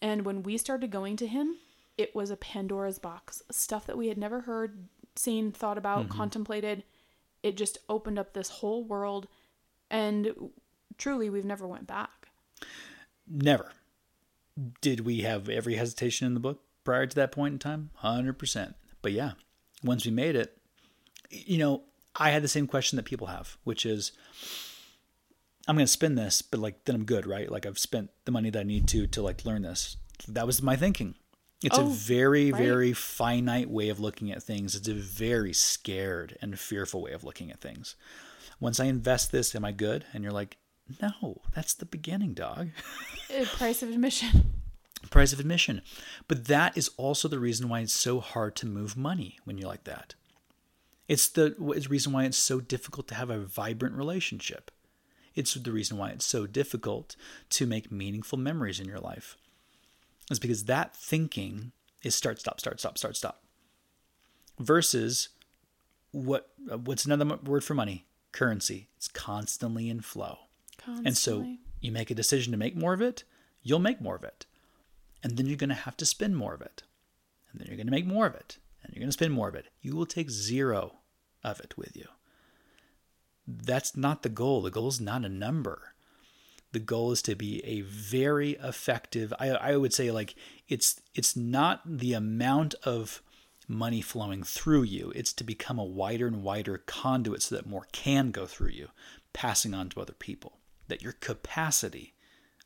And when we started going to him, it was a Pandora's box. Stuff that we had never heard, seen, thought about, mm-hmm. contemplated. It just opened up this whole world and truly we've never went back. Never. Did we have every hesitation in the book prior to that point in time? 100%. But yeah, once we made it, you know, I had the same question that people have, which is I'm going to spend this, but like then I'm good, right? Like I've spent the money that I need to to like learn this. That was my thinking. It's a Oh, very right. very finite way of looking at things. It's a very scared and fearful way of looking at things. Once I invest this, am I good? And you're like, "No, that's the beginning, dog." Uh, Price of admission. price of admission. But that is also the reason why it's so hard to move money when you're like that. It's the it's the reason why it's so difficult to have a vibrant relationship. It's the reason why it's so difficult to make meaningful memories in your life. Is because that thinking is start, stop, start, stop, start, stop. Versus what what's another word for money? Currency. It's constantly in flow. Constantly. And so you make a decision to make more of it, you'll make more of it. And then you're going to have to spend more of it. And then you're going to make more of it. And you're going to spend more of it. You will take zero of it with you. That's not the goal. The goal is not a number. The goal is to be a very effective. I, I would say like it's it's not the amount of money flowing through you. It's to become a wider and wider conduit so that more can go through you, passing on to other people. That your capacity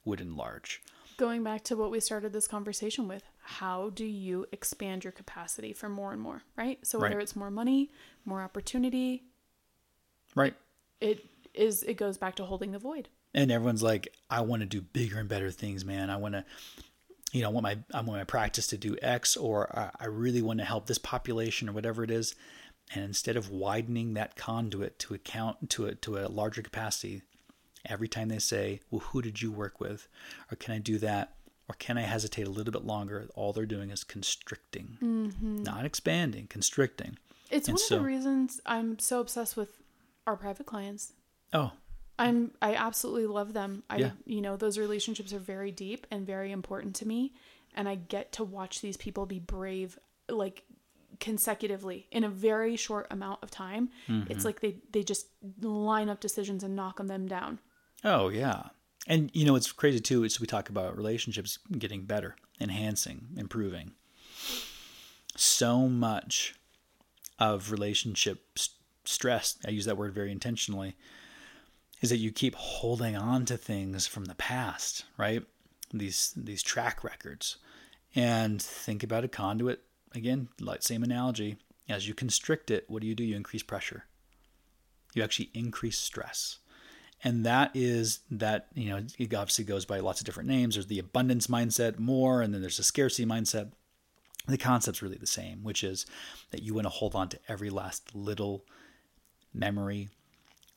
would enlarge. Going back to what we started this conversation with, how do you expand your capacity for more and more, right? So whether Right. it's more money, more opportunity, Right. it is it goes back to holding the void. And everyone's like, I want to do bigger and better things, man. I want to, you know, I want my I want my practice to do X, or I, I really want to help this population or whatever it is. And instead of widening that conduit to account to a to a larger capacity, every time they say, "Well, who did you work with?" or "Can I do that?" or "Can I hesitate a little bit longer?" All they're doing is constricting, mm-hmm. not expanding, constricting. It's And one of the reasons I'm so obsessed with our private clients. Oh, I'm I absolutely love them. I Yeah. you know, those relationships are very deep and very important to me and I get to watch these people be brave like consecutively in a very short amount of time. Mm-hmm. It's like they they just line up decisions and knock them down. Oh yeah. And you know it's crazy too is we talk about relationships getting better, enhancing, improving. So much of relationship s- stress, I use that word very intentionally, is that you keep holding on to things from the past, right? These these track records. And think about a conduit again, like same analogy. As you constrict it, what do you do? You increase pressure. You actually increase stress and that is that you know it obviously goes by lots of different names there's the abundance mindset more and then there's the scarcity mindset the concept's really the same which is that you want to hold on to every last little memory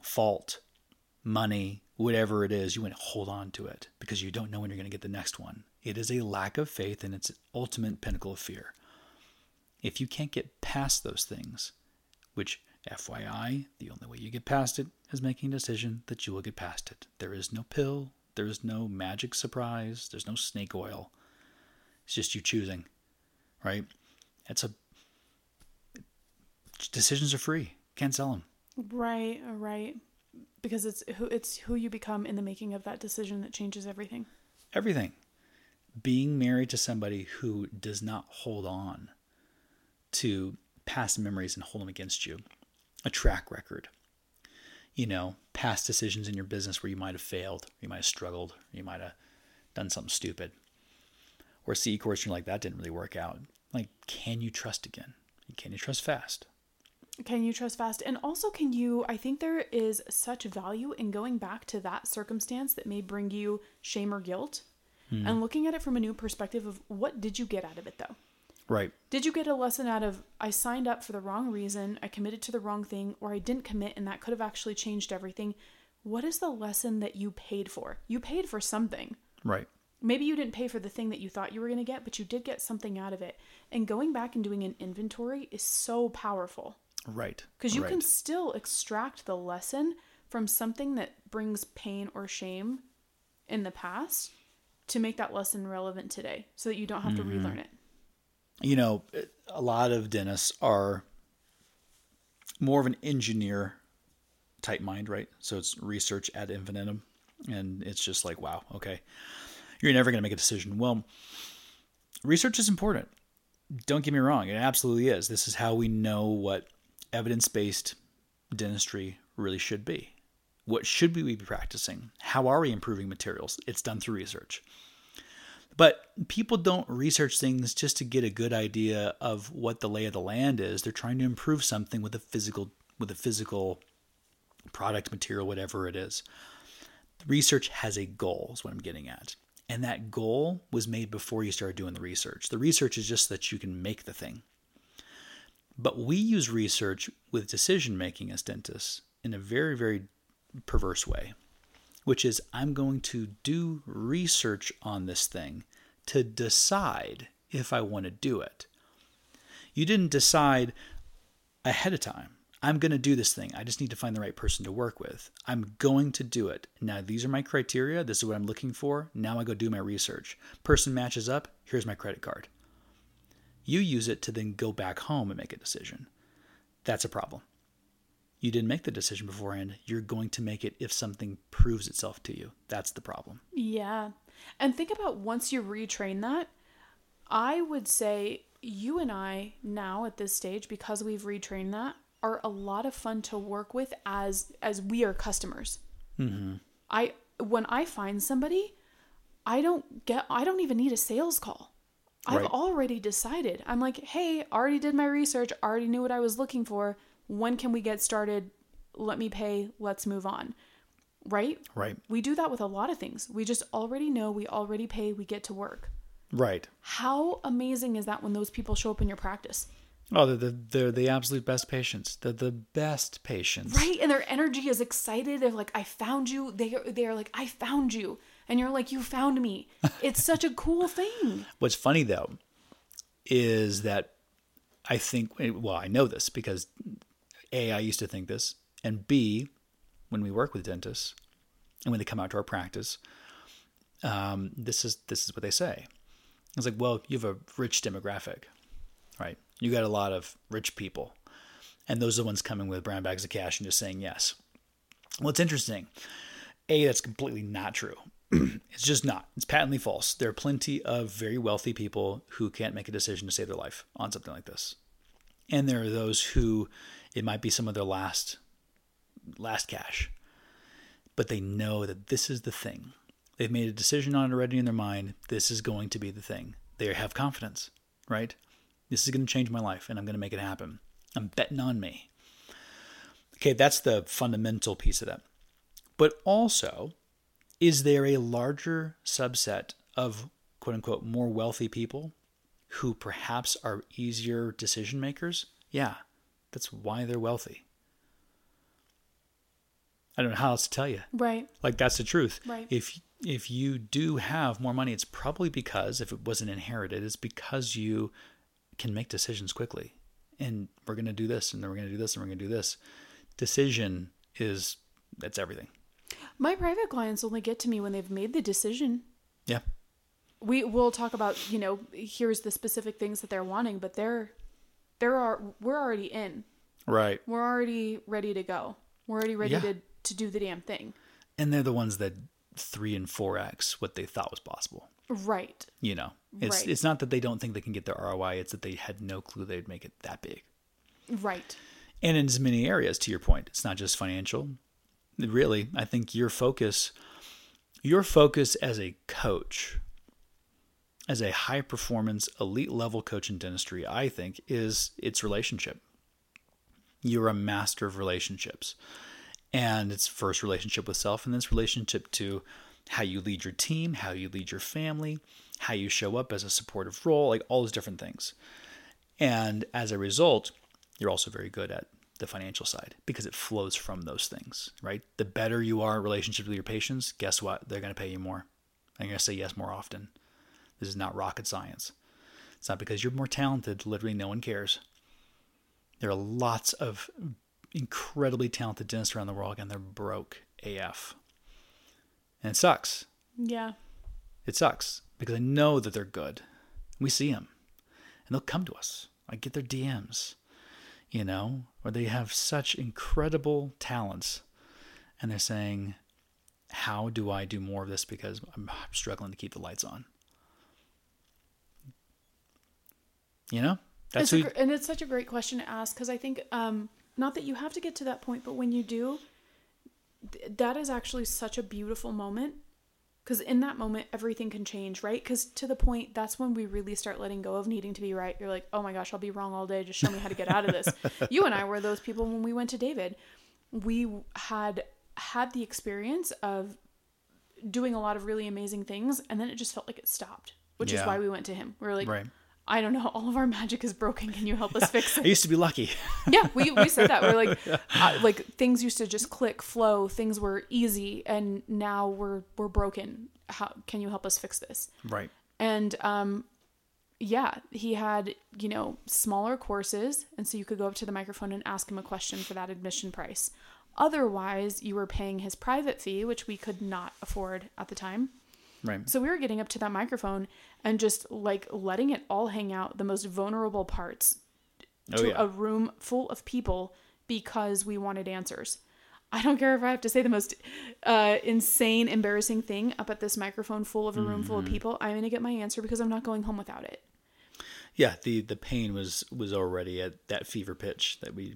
fault money whatever it is you want to hold on to it because you don't know when you're going to get the next one it is a lack of faith and it's ultimate pinnacle of fear if you can't get past those things which FYI, the only way you get past it is making a decision that you will get past it. There is no pill, there is no magic surprise, there's no snake oil. It's just you choosing, right? It's a decisions are free. Can't sell them. Right, right. Because it's who it's who you become in the making of that decision that changes everything. Everything. Being married to somebody who does not hold on to past memories and hold them against you, a track record, you know, past decisions in your business where you might have failed, you might have struggled, you might have done something stupid, or C course, you're like, that didn't really work out. Like, can you trust again? Can you trust fast? Can you trust fast? And also, can you? I think there is such value in going back to that circumstance that may bring you shame or guilt hmm. and looking at it from a new perspective of what did you get out of it though? Right. Did you get a lesson out of I signed up for the wrong reason, I committed to the wrong thing, or I didn't commit and that could have actually changed everything? What is the lesson that you paid for? You paid for something. Right. Maybe you didn't pay for the thing that you thought you were going to get, but you did get something out of it. And going back and doing an inventory is so powerful Right. because you right. can still extract the lesson from something that brings pain or shame in the past to make that lesson relevant today so that you don't have to mm-hmm. relearn it. you know, a lot of dentists are more of an engineer type mind, right? So it's research ad infinitum. And it's just like, wow, okay, you're never going to make a decision. Well, research is important. Don't get me wrong, it absolutely is. This is how we know what evidence based dentistry really should be. What should we be practicing? How are we improving materials? It's done through research. But people don't research things just to get a good idea of what the lay of the land is. They're trying to improve something with a physical with a physical product material whatever it is. Research has a goal is what I'm getting at. And that goal was made before you started doing the research. The research is just that you can make the thing. But we use research with decision making as dentists in a very, very perverse way, which is I'm going to do research on this thing to decide if I want to do it. You didn't decide ahead of time. I'm going to do this thing. I just need to find the right person to work with. I'm going to do it. Now, these are my criteria. This is what I'm looking for. Now I go do my research. Person matches up. Here's my credit card. You use it to then go back home and make a decision. That's a problem. You didn't make the decision beforehand. You're going to make it if something proves itself to you. That's the problem. Yeah. And think about once you retrain that, I would say you and I now at this stage, because we've retrained that, are a lot of fun to work with as as we are customers. Mm-hmm. I when I find somebody, I don't get I don't even need a sales call. I've Right. already decided. I'm like, hey, already did my research, already knew what I was looking for. When can we get started? Let me pay. Let's move on. Right? Right. We do that with a lot of things. We just already know, we already pay, we get to work. Right. How amazing is that when those people show up in your practice? Oh, they're the, they're the absolute best patients. They're the best patients. Right? And their energy is excited. They're like, I found you. They are, they're like, I found you. And you're like, you found me. It's such a cool thing. What's funny though is that I think, well, I know this because A, I used to think this, and B, when we work with dentists and when they come out to our practice, um, this is this is what they say. It's like, well, you have a rich demographic, right? You got a lot of rich people, and those are the ones coming with brown bags of cash and just saying yes. Well, it's interesting. A, that's completely not true. it's just not. It's patently false. There are plenty of very wealthy people who can't make a decision to save their life on something like this. And there are those who it might be some of their last last cash. But they know that this is the thing. They've made a decision on it already in their mind. This is going to be the thing. They have confidence, right? This is going to change my life and I'm going to make it happen. I'm betting on me. Okay, that's the fundamental piece of that. But also, is there a larger subset of quote unquote more wealthy people who perhaps are easier decision makers? Yeah, that's why they're wealthy. I don't know how else to tell you. Right. Like that's the truth. Right. If if you do have more money, it's probably because if it wasn't inherited, it's because you can make decisions quickly. And we're gonna do this, and then we're gonna do this, and we're gonna do this. Decision is that's everything. My private clients only get to me when they've made the decision. Yeah. We will talk about, you know, here's the specific things that they're wanting, but they're there are we're already in. Right. We're already ready to go. We're already ready Yeah. to to do the damn thing. And they're the ones that three and four x what they thought was possible. Right. You know, it's Right. it's not that they don't think they can get their ROI; it's that they had no clue they'd make it that big. Right. and in as many areas to your point it's not just financial really i think your focus your focus as a coach as a high performance elite level coach in dentistry i think is its relationship. You're a master of relationships. And it's first relationship with self and then it's relationship to how you lead your team how you lead your family how you show up as a supportive role like all those different things. And as a result you're also very good at the financial side because it flows from those things, right? The better you are in relationship with your patients, guess what? They're going to pay you more. They're going to say yes more often. This is not rocket science. It's not because you're more talented, literally, no one cares. There are lots of incredibly talented dentists around the world, and they're broke AF. And it sucks. Yeah. It sucks because I know that they're good. We see them, and they'll come to us. I get their DMs, you know, or they have such incredible talents, and they're saying, "How do I do more of this? Because I'm struggling to keep the lights on." You know, that's it's who. and it's such a great question to ask because I think um, not that you have to get to that point, but when you do, th- that is actually such a beautiful moment. Because in that moment, everything can change, right? Because to the point, that's when we really start letting go of needing to be right. You're like, oh my gosh, I'll be wrong all day. Just show me how to get out of this. you and I were those people when we went to David. We had had the experience of doing a lot of really amazing things, and then it just felt like it stopped, which is why we went to him. We were like, Right. I don't know, all of our magic is broken. Can you help us fix it? I used to be lucky. yeah, we, we said that. We're like, uh, like things used to just click, flow. Things were easy, and now we're we're broken. How can you help us fix this? right. And um, yeah, he had you know smaller courses, and so you could go up to the microphone and ask him a question for that admission price. Otherwise, you were paying his private fee, which we could not afford at the time. Right. So we were getting up to that microphone and just like letting it all hang out, the most vulnerable parts Oh, to yeah. a room full of people because we wanted answers. I don't care if I have to say the most uh, insane, embarrassing thing up at this microphone full of a room full of Mm-hmm. people. I'm going to get my answer because I'm not going home without it. yeah the the pain was was already at that fever pitch that we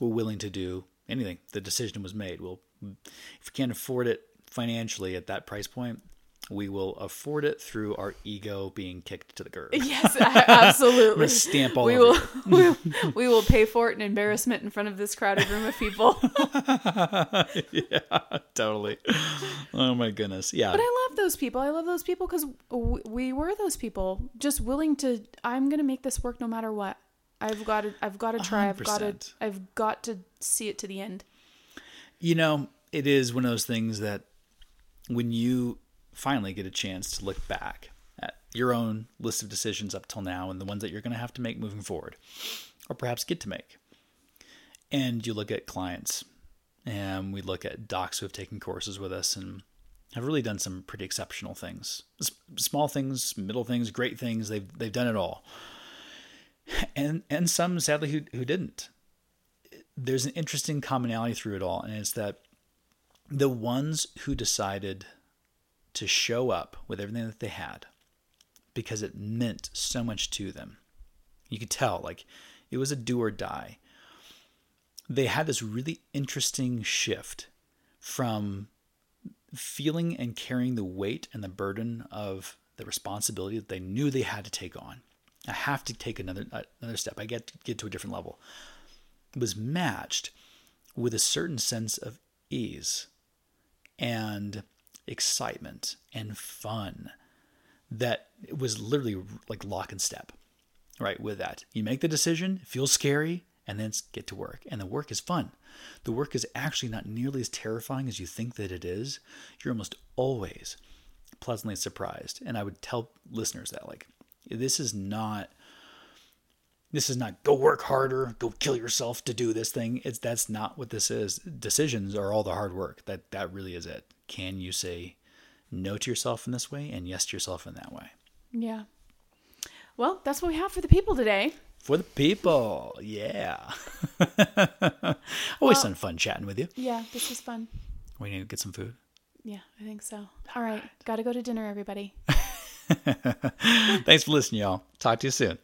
were willing to do anything the decision was made we'll if we can't afford it financially at that price point we will afford it through our ego being kicked to the curb Yes, absolutely. Stamp all we will, we, we will pay for it in embarrassment in front of this crowded room of people. Yeah, totally oh my goodness yeah But I love those people. I love those people because we were those people, just willing to. I'm gonna make this work no matter what. I've got to. I've got to try. I've got to. I've got to see it to the end. You know, it is one of those things that when you finally get a chance to look back at your own list of decisions up till now and the ones that you're going to have to make moving forward, or perhaps get to make, and you look at clients, and we look at docs who have taken courses with us and have really done some pretty exceptional things, S- small things, middle things, great things. They've they've done it all, and and some sadly who who didn't. There's an interesting commonality through it all, and it's that the ones who decided to show up with everything that they had because it meant so much to them. You could tell, like, it was a do or die. They had this really interesting shift from feeling and carrying the weight and the burden of the responsibility that they knew they had to take on. I have to take another uh, another step. I get to get to a different level It was matched with a certain sense of ease and excitement and fun that was literally like lock and step right with that you make the decision it feels scary and then get to work and the work is fun the work is actually not nearly as terrifying as you think that it is you're almost always pleasantly surprised and i would tell listeners that like this is not this is not go work harder, go kill yourself to do this thing. It's that's not what this is. Decisions are all the hard work. That that really is it. Can you say no to yourself in this way and yes to yourself in that way? Yeah. Well, that's what we have for the people today. For the people, yeah. Always some fun chatting with you. Yeah, this was fun. We need to get some food. Yeah, I think so. All right, got to go to dinner, everybody. Thanks for listening, y'all. Talk to you soon.